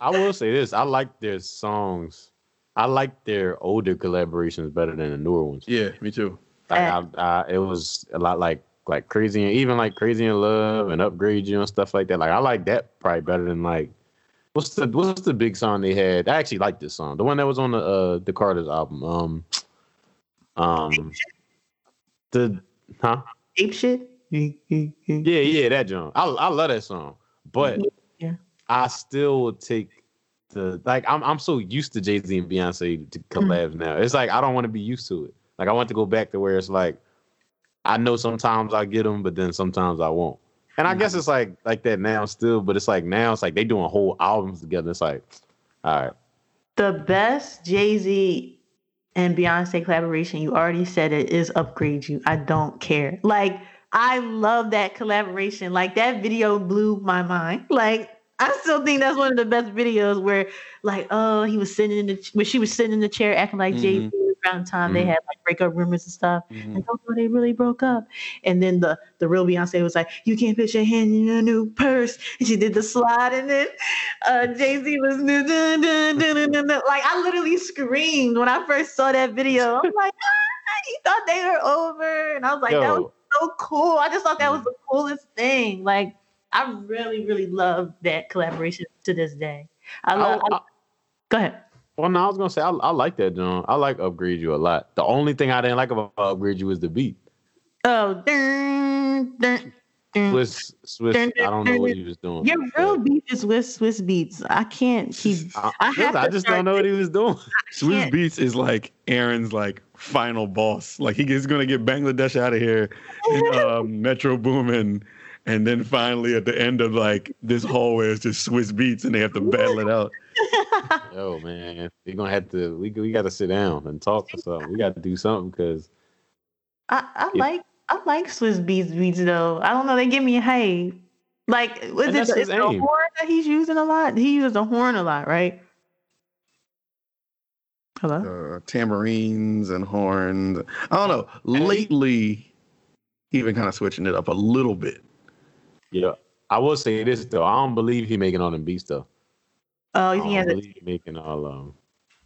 I will say this: I like their songs. I like their older collaborations better than the newer ones. Yeah, me too. Like, eh. I, I, it was a lot like like crazy and even like crazy in love and upgrade you and stuff like that. Like I like that probably better than like what's the what's the big song they had? I actually like this song, the one that was on the uh the Carter's album. Um, um, the huh? ape shit. Yeah, yeah, that John. I I love that song, but Yeah. I still would take the like. I'm I'm so used to Jay Z and Beyonce to Mm-hmm. collabs now. It's like I don't want to be used to it. Like I want to go back to where it's like I know sometimes I get them, but then sometimes I won't. And I mm. guess it's like like that now still, but it's like now it's like they doing whole albums together. It's like, all right, The best Jay Z and Beyonce collaboration, you already said it, is Upgrade You. I don't care. Like, I love that collaboration. Like, that video blew my mind. Like, I still think that's one of the best videos where, like, oh, he was sitting in the, when she was sitting in the chair acting like Jay Z mm-hmm. Around the time they Mhm. had like breakup rumors and stuff. Mhm. Like, oh, they really broke up. And then the the real Beyonce was like, you can't put your hand in your new purse. And she did the slide, and then uh, Jay Z was dun, dun, dun, like, I literally screamed when I first saw that video. I'm like, ah, he thought they were over, and I was like, that was so cool. I just thought that was the coolest thing. Like, I really, really love that collaboration to this day. I love. I- I- go ahead. Well, no, I was gonna say I, I like that, John. I like Upgrade You a lot. The only thing I didn't like about Upgrade You was the beat. Oh, dun, dun, dun. Swizz, Swizz. I don't know what he was doing. Your real beef is with Swizz Beatz. I can't keep. I, I have I just don't know what he was doing. Swizz Beatz is like Aaron's like final boss. Like he is gonna get Bangladesh out of here in um, Metro Boomin, and then finally at the end of like this hallway is just Swizz Beatz, and they have to battle it out. Yo, man, we're gonna have to. We we got to sit down and talk or something. We got to do something because I, I Yeah. like I like Swizz Beatz beats though. I don't know. They give me a hey. Like was And it that's is his it horn that he's using a lot? He uses a horn a lot, right? Hello. Uh, tambourines and horns. I don't know. Lately, he been kind of switching it up a little bit. yeah, I will say this though. I don't believe he making all them beats though. Oh, I you think he don't has a believe he making all um.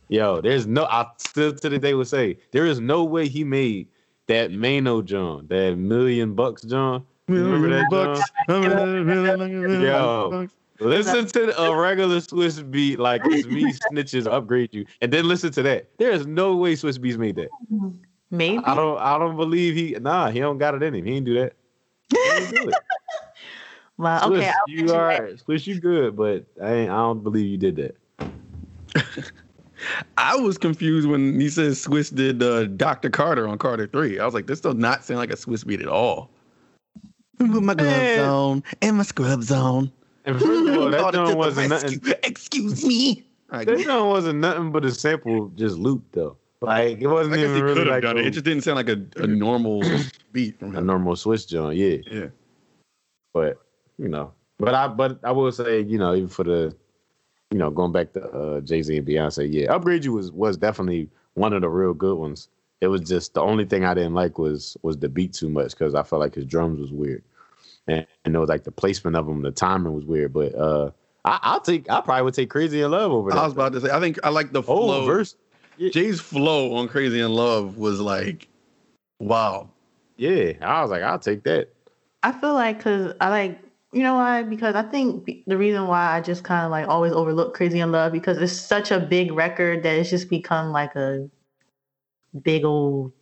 Yo, there's no. I still to the day would say there is no way he made that Mano John, that million bucks John. Remember that, bucks. Yo. Listen to a regular Swizz beat like it's me snitches upgrade you, and then listen to that. There is no way Swizz Beatz made that. maybe? I don't. I don't believe he. Nah, he don't got it in him. He didn't do that. He ain't do it. Well, Swizz, okay, I'll you mention are that. Swizz. You good, but I ain't. I don't believe you did that. I was confused when he says Swizz did uh, Dr. Carter on Carter 3. I was like, this does not sound like a Swizz beat at all. Put my gloves Man. on and my scrubs on. And first of all, that Called it wasn't rescue. nothing. Excuse me. All right, That joint wasn't nothing but a sample, just loop though. Like it wasn't guess even he really like done it. a, It just didn't sound like a, a normal beat from a normal Swizz joint. Yeah, Yeah. but you know, but I but I will say, you know, even for the, you know, going back to uh, Jay Z and Beyonce, yeah, Upgrade You was was definitely one of the real good ones. It was just the only thing I didn't like was was the beat too much because I felt like his drums was weird, and, and it was like the placement of them, the timing was weird. But uh, I, I'll take, I probably would take Crazy in Love over that. I was about to say, I think I like the oh, flow. verse, Jay's flow on Crazy in Love was like, wow. yeah. I was like, I'll take that. I feel like because I like you know why because I think the reason why I just kind of like always overlook Crazy in Love because it's such a big record that it's just become like a big old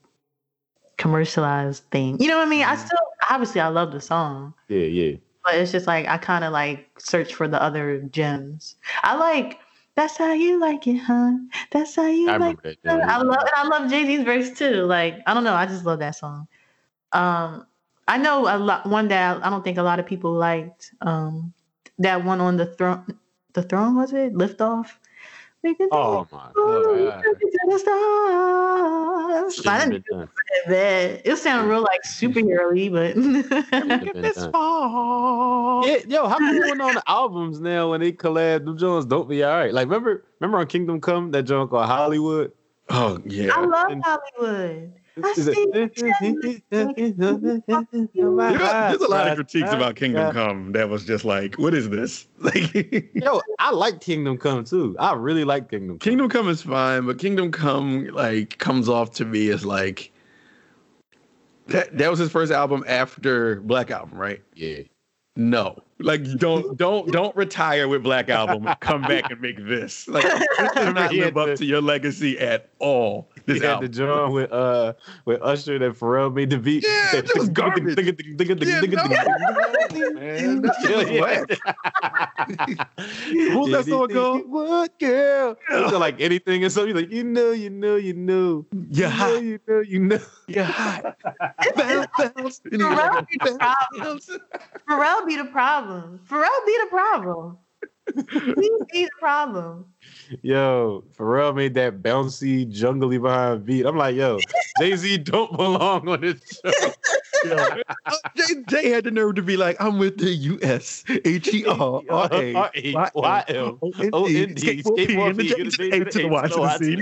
commercialized thing. You know what I mean? I still obviously I love the song, Yeah, yeah. but it's just like I kind of like search for the other gems. I like That's how you like it, huh? That's how you I like that. it. I love and I love Jay Z's verse too. Like I don't know, I just love that song. Um, I know a lot. One that I don't think a lot of people liked. Um, that one on the throne. The throne was it? Lift off. Oh my Oh, god. it to the. I didn't have been done. do that. It sounded real like superhero but Shouldn't have been Yeah, yo, how come when on the albums now when they collab, them Jones don't be all right? Like remember, remember on Kingdom Come that joint called Hollywood. Oh yeah. I love And- Hollywood. I see it- There's a lot of critiques about Kingdom Come that was just like, what is this? Like Yo, I like Kingdom Come too. I really like Kingdom Come. Kingdom Come is fine, but Kingdom Come like comes off to me as like that that was his first album after Black Album, right? Yeah. No. Like don't don't don't retire with Black Album. Come back and make this. Like this does not live up to- to your legacy at all. This He had the album. joint with uh with Usher that Pharrell made the beat. Yeah, Said, it was garbage. Yeah, no. Man, that shit was whack. What was that song called? What girl? It's like anything and something like you know, you know, you know, You're you know, hot. you know, you know. You're hot. Bounce, bounce. And he was Pharrell like, be the problem. Pharrell be the problem. Pharrell be the problem. He be the problem. Yo, Pharrell made that bouncy, jungly behind beat. I'm like, yo, Jay Z don't belong on this show. Uh, Jay, Jay had the nerve to be like, I'm with the U.S. H E R R A Y M O N D. Skateboard P and the J to the A Y to the C.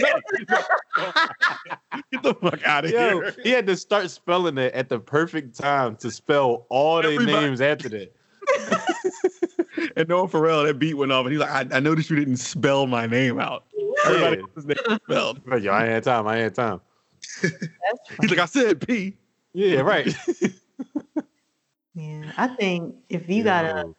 Get the fuck out of here. he had to start spelling it at the perfect time to spell all their names after that. And Noah Pharrell, that beat went off, and he's like, I, I noticed you didn't spell my name out. Everybody Yeah. else's name spelled. Yo, I ain't had time. I ain't had time. He's like, I said P. Yeah, right. Yeah, I think if you got a, Yo.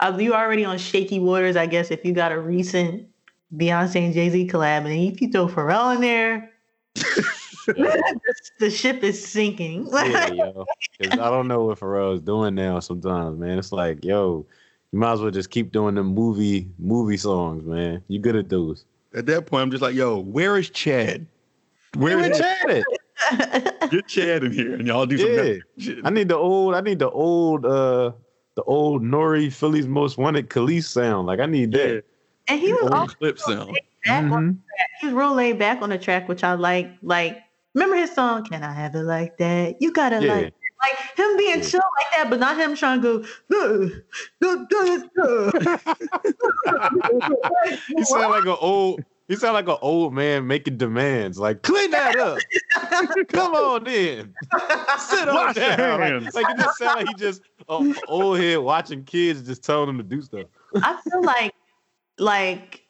uh, you already on shaky waters, I guess. If you got a recent Beyonce and Jay Z collab, and if you throw Pharrell in there, the ship is sinking. yeah, yo. 'Cause I don't know what Pharrell is doing now. Sometimes, man, it's like, yo, you might as well just keep doing the movie movie songs, man. You good at those. At that point, I'm just like, yo, where is Chad? Where Where is Chad at? Get Chad in here and y'all do some Yeah. Netflix. I need the old. I need the old. uh The old Nori Philly's Most Wanted Kelis sound. Like I need Yeah. that. and he was Old also Clipse sound. laid back on Mhm. he was real laid back on the track, which I like. Like, remember his song "Can I Have It Like That"? You gotta Yeah. like, like him being Yeah. chill like that, but not him trying to go. "Uh, uh, uh, uh." He sound like an old. He sound like an old man making demands. Like clean that up. Come on in. Sit on Wash your down. Like, hands. like it just sound like he just a old head watching kids just telling them to do stuff. I feel like, like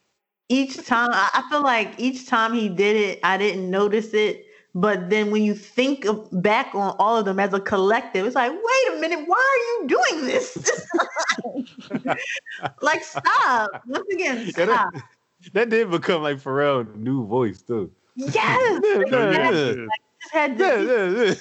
each time, I I feel like each time he did it, I didn't notice it. But then when you think of, back on all of them as a collective, it's like, wait a minute, why are you doing this? like, stop. Once again, Yeah, stop. that, that did become like Pharrell's new voice too. Yes. Yeah, like, yeah, yeah. Just had Yeah, this, yeah, yeah.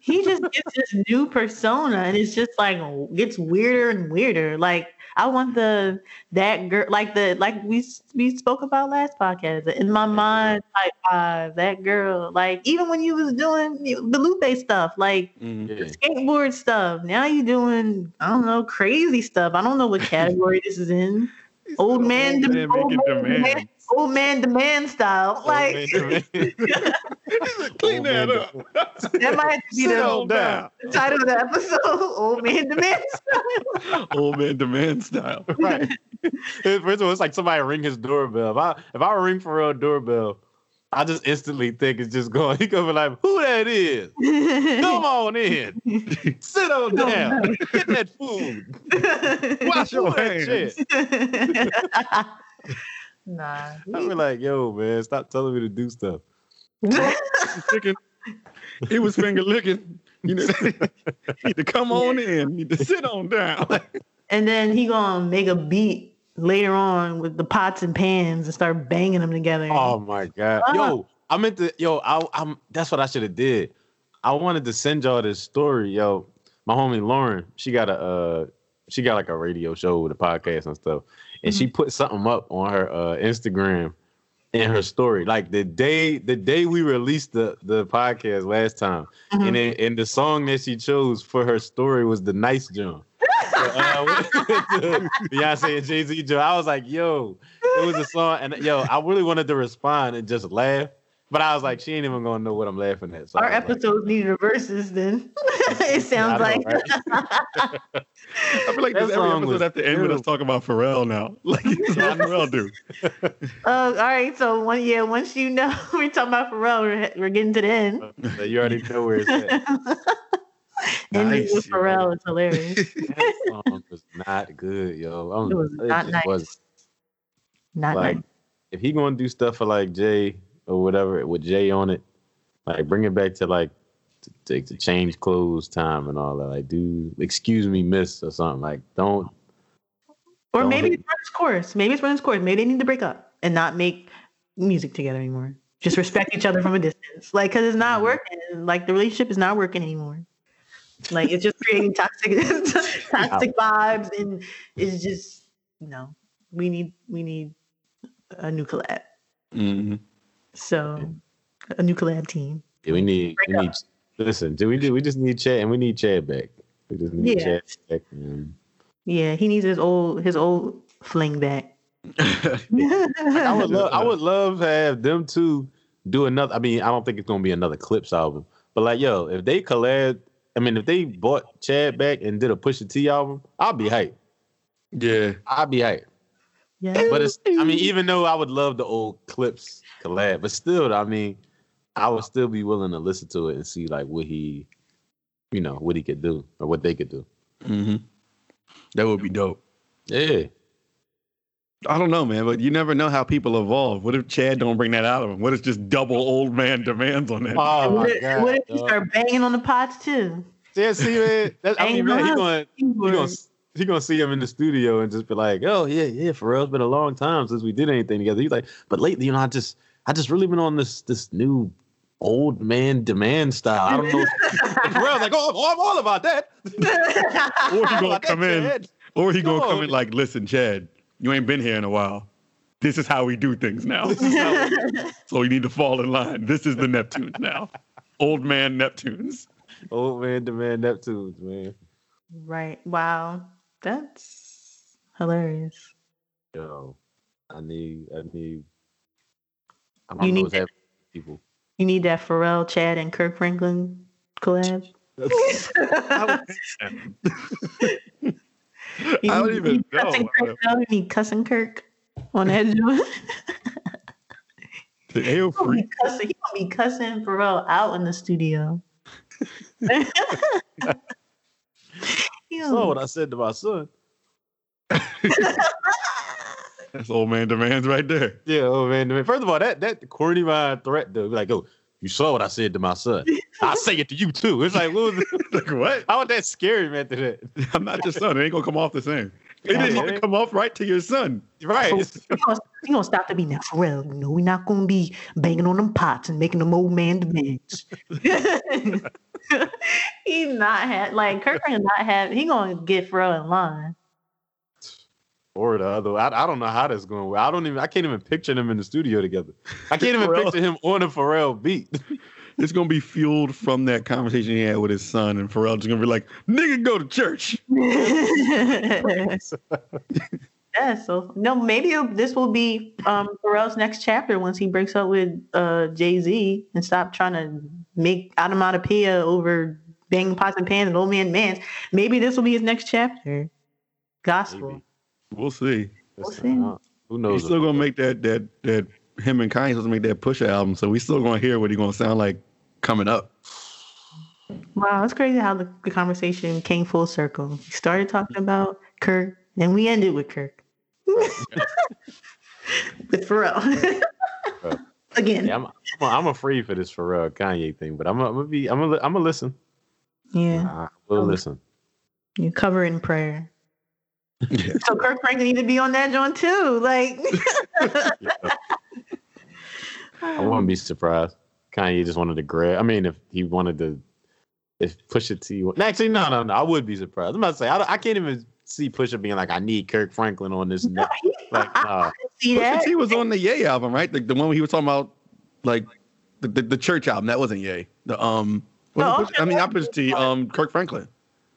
He just gets this new persona and it's just like gets weirder and weirder. Like i want the that girl like the like we we spoke about last podcast in my mind like vibe that girl. Like even when you was doing the lupe stuff like Mhm. Yeah. skateboard stuff. Now you doing i don't know crazy stuff. I don't know what category this is in. Old man, Old de- man old, making man demands. demand, old man demand style like man, man. Clean Old that man up. that might be Sit the down. the title of the episode old man demand style Old man demand style. right. First of all, it's like somebody ring his doorbell. If I if I ring for a doorbell, I just instantly think it's just going. He gonna be like, "Who that is? Come on in, sit on down, get that food, Wash your hands. Shit?" nah. I be like, "Yo, man, stop telling me to do stuff." Licking. He was finger licking. You know, need to come on in. Need to sit on down. and then he gonna make a beat later on with the pots and pans and start banging them together. Oh my god, yo, I meant to, yo, I, I'm. That's what I should have did. I wanted to send y'all this story, yo. My homie Lauren, she got a, uh, she got like a radio show with a podcast and stuff, and she put something up on her uh, Instagram in her story, like the day the day we released the the podcast last time, Mhm. and then, and the song that she chose for her story was the Nice John. uh, Beyonce and Jay Z. Joe. I was like, yo, it was a song, and yo, I really wanted to respond and just laugh, but I was like, she ain't even gonna know what I'm laughing at. So Our was like, episodes need reverses then. it sounds I know, like I feel like That this every song episode was have to end with us terrible. talking about Pharrell now. Like, what Pharrell do? Uh, all right, so one yeah, once you know we're talking about Pharrell, we're, we're getting to the end. So you already know where it's at. Ending Nice, with yo. Pharrell is hilarious. That song was not good, yo. I'm- It was not just nice. wasn't. Not Like, nice. if he gonna do stuff for like Jay or whatever with Jay on it, like bring it back to like to, to, to change clothes time and all that. Like, do excuse me, miss or something. Like, don't. Or don't maybe hate- it's run its course. Maybe it's run its course. Maybe they need to break up and not make music together anymore. Just respect each other from a distance. Like, because it's Mm-hmm. not working. Like, the relationship is not working anymore. Like, it's just creating toxic, toxic vibes, and it's just you no. We need, we need a new collab. hmm So, a new collab team. Yeah, we need. Break We up. need. Listen, do we do? We just need Chad, and we need Chad back. We just need Yeah. Chad back. And Yeah, he needs his old, his old fling back. I would love. I would love to have them two do another. I mean, I don't think it's gonna be another Clipse album, but like, yo, if they collab, I mean, if they bought Chad back and did a Pusha T album, I'll be hyped. yeah. I'd be hyped. Yeah. But it's. I mean, even though I would love the old Clipse collab, but still, I mean, I would still be willing to listen to it and see like what he, you know, what he could do or what they could do. hmm That would be dope. Yeah. I don't know, man, but you never know how people evolve. What if Chad don't bring that out of him? What if just double old man demands on that? Oh what my if, god. what if you start banging on the pots too? Yeah, see, man. That's, I mean, man, he going he gonna he gonna see him in the studio and just be like, "Oh yeah, yeah, Pharrell, it's been a long time since we did anything together." He's like, "But lately, you know, I just I just really been on this this new old man demand style. I don't know." and Pharrell's like, "Oh, I'm all about that." Or he gonna about that, come in, Chad." or he gonna Come come in like, listen, Chad, you ain't been here in a while. This is how we do things now. This is how we- so you need to fall in line. This is the Neptunes now. Old man Neptunes. old man demand Neptunes, man. right. Wow. That's hilarious. Yo, I need I need. I You need that- people. You need that Pharrell, Chad, and Kirk Franklin collab. I You don't even you know. Cussing Kirk, though? You need cussing Kirk on that joint. The AO free. be cussing- he gonna be cussing Pharrell out in the studio. He Saw what I said to my son. That's old man demands right there. Yeah, old man. man. First of all, that that corny mind threat though, like, oh, you saw what I said to my son. I'll say it to you too. It's like, what was like what? how was that scary, man? To that, I'm not your son. It ain't gonna come off the same. It didn't man. even come off right to your son. right? He gonna, he gonna stop the beat now. Pharrell, you know, we're not gonna be banging on them pots and making them old man demands. he not had like Kirk Franklin not have. He gonna get Pharrell in line. Or the other. I, I don't know how that's going. I don't even. I can't even picture them in the studio together. I can't even Pharrell. picture him on a Pharrell beat. It's gonna be fueled from that conversation he had with his son, and Pharrell's gonna be like, "Nigga, go to church." yeah, so no, maybe this will be um Pharrell's next chapter once he breaks up with uh Jay Z and stop trying to make onomatopoeia over banging pots and pans and old man mans. Maybe this will be his next chapter. Gospel. Maybe. We'll see. We'll see. uh, Who knows? He's still gonna make that that that him and Kanye supposed to make that Pusha album, so we still gonna hear what he gonna sound like coming up. Wow, it's crazy how the, the conversation came full circle. We started talking about Kirk, and we ended with Kirk. with Pharrell. Again. Yeah, I'm, I'm, I'm afraid for this Pharrell Kanye thing, but I'm, I'm gonna be. I'm gonna. I'm gonna listen. Yeah. I will listen. You cover it in prayer. Yeah. So Kirk Franklin need to be on that joint too. Like I wouldn't be surprised. Kanye just wanted to grab. I mean, if he wanted to, if Pusha T. wa- Actually, no, no, no. I would be surprised. I'm about to say I, I can't even see Pusha being like, I need Kirk Franklin on this. No, neck. he- Like, I, I nah. can see Pusha. T was on the Yay album, right? The, the one he was talking about, like the, the, the church album. That wasn't Yay. The um, No, it Pusha- I mean, not okay. Pusha T. Um, Kirk Franklin.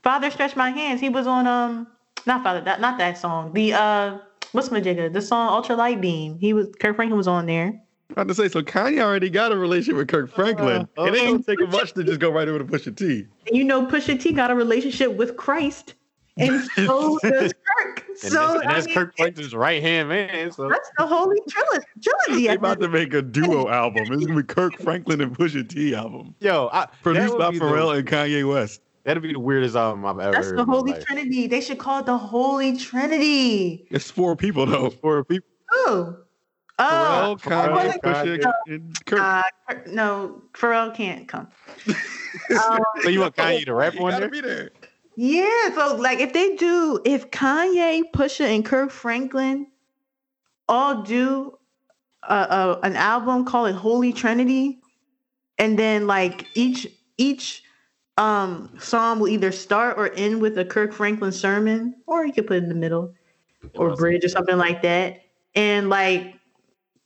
Father stretch my hands. He was on um, not Father, that not that song. The uh, what's my jigga? The song Ultralight Beam. He was Kirk Franklin was on there. I had to say, so Kanye already got a relationship with Kirk Franklin. Uh, it ain't gonna take much to just go right over to Pusha T. And you know, Pusha T got a relationship with Christ, and so does Kirk. And So that's, and that's mean, Kirk Franklin's right hand man. So That's the holy trilogy. trilogy They I about to make a duo album. It's gonna be Kirk Franklin and Pusha T album, yo, I, that produced would by be the- Pharrell and Kanye West. That'd be the weirdest album I've ever That's the holy trinity. They should call it the holy trinity. It's four people though. Four people, Oh, Pharrell, oh, Kanye, Pharrell, Pusha, and Kirk. uh, no, Pharrell can't come. Um, so you want Kanye to rap You there? be there. Yeah, so like if they do, if Kanye, Pusha, and Kirk Franklin all do a, a, an album called it Holy Trinity, and then like each each um song will either start or end with a Kirk Franklin sermon, or you could put it in the middle, or bridge or something like that, and like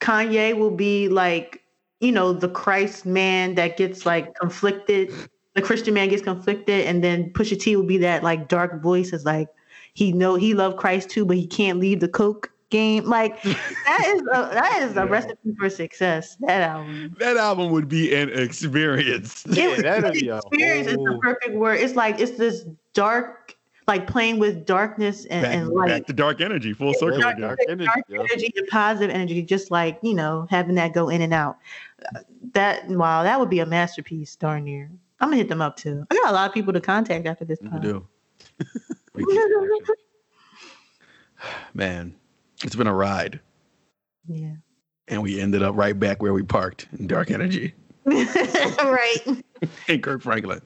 Kanye will be like you know the Christ man that gets like conflicted the Christian man gets conflicted, and then Pusha T will be that like dark voice is like he know he loved Christ too, but he can't leave the coke game. Like that is a, that is a recipe for success. That album. That album would be an experience. Yeah, that'd be a experience is the perfect word. It's like it's this dark, like playing with darkness and, Back, and light. back to dark energy, full circle dark, again. Dark dark energy, energy, yo. and positive energy, just like you know, having that go in and out. That wow, that would be a masterpiece, darn near. I'm gonna hit them up too. I got a lot of people to contact after this We time. do. We can, actually. Man, it's been a ride, Yeah. and we ended up right back where we parked in dark energy. right. And Kirk Franklin.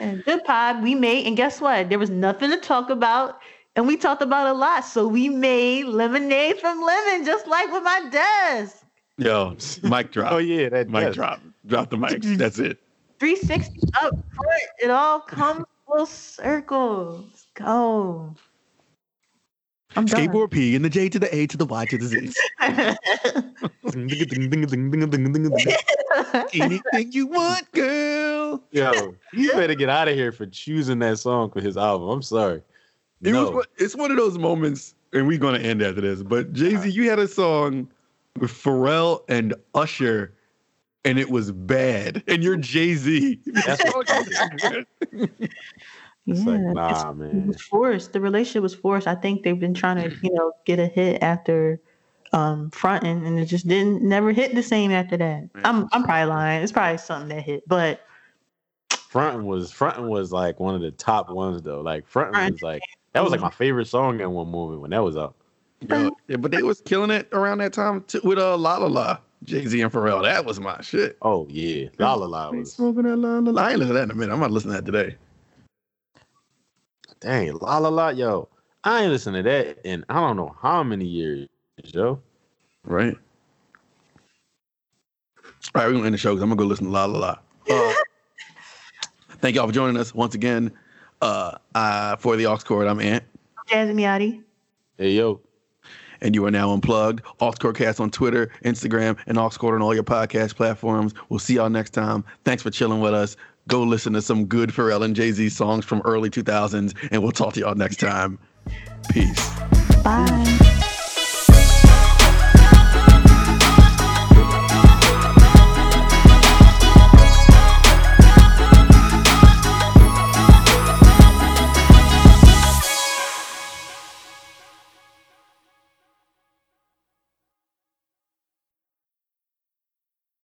And good pod we made, and guess what? There was nothing to talk about, and we talked about a lot. So we made lemonade from lemon, just like with my desk. Yo, mic drop. Oh yeah, that Mic yes. drop. Drop the mic. That's it. 360 up front. It all comes full circle. Let's go. I'm done. Skateboard P and the J to the A to the Y to the Z. Anything you want, girl. Yo, you better get out of here for choosing that song for his album. I'm sorry. It no. was one- it's one of those moments, and we're gonna end after this. But Jay Z, you had a song with Pharrell and Usher, and it was bad. And you're Jay Z. That's what It's like, nah, it's- It man. was forced. The relationship was forced. I think they've been trying to, you know, get a hit after um fronting and it just didn't never hit the same after that. I'm I'm probably lying. It's probably something that hit. But Frontin was Frontin was like one of the top ones though. Like Frontin Frontin. was like that was like my favorite song in one moment when that was out. Yo, yeah, but they was killing it around that time too, with uh, La La La, Jay Z and Pharrell. That was my shit. Oh yeah, La La La was Smoking that La La La. I ain't listen to that in a minute. I'm not listen to that today. dang La La La. Yo, I ain't listened to that in I don't know how many years, yo. Right. All right, we're gonna end the show because I'm gonna go listen to La La La. Uh, thank y'all for joining us once again. Uh, uh, for the Aux Chord, I'm Ant, Jazzy Miotti. Hey yo, and you are now unplugged. Aux Chordcast on Twitter, Instagram, and Aux Chord on all your podcast platforms. We'll see y'all next time. Thanks for chilling with us. Go listen to some good Pharrell and Jay Z songs from early 2000s, and we'll talk to y'all next time. Peace. Bye.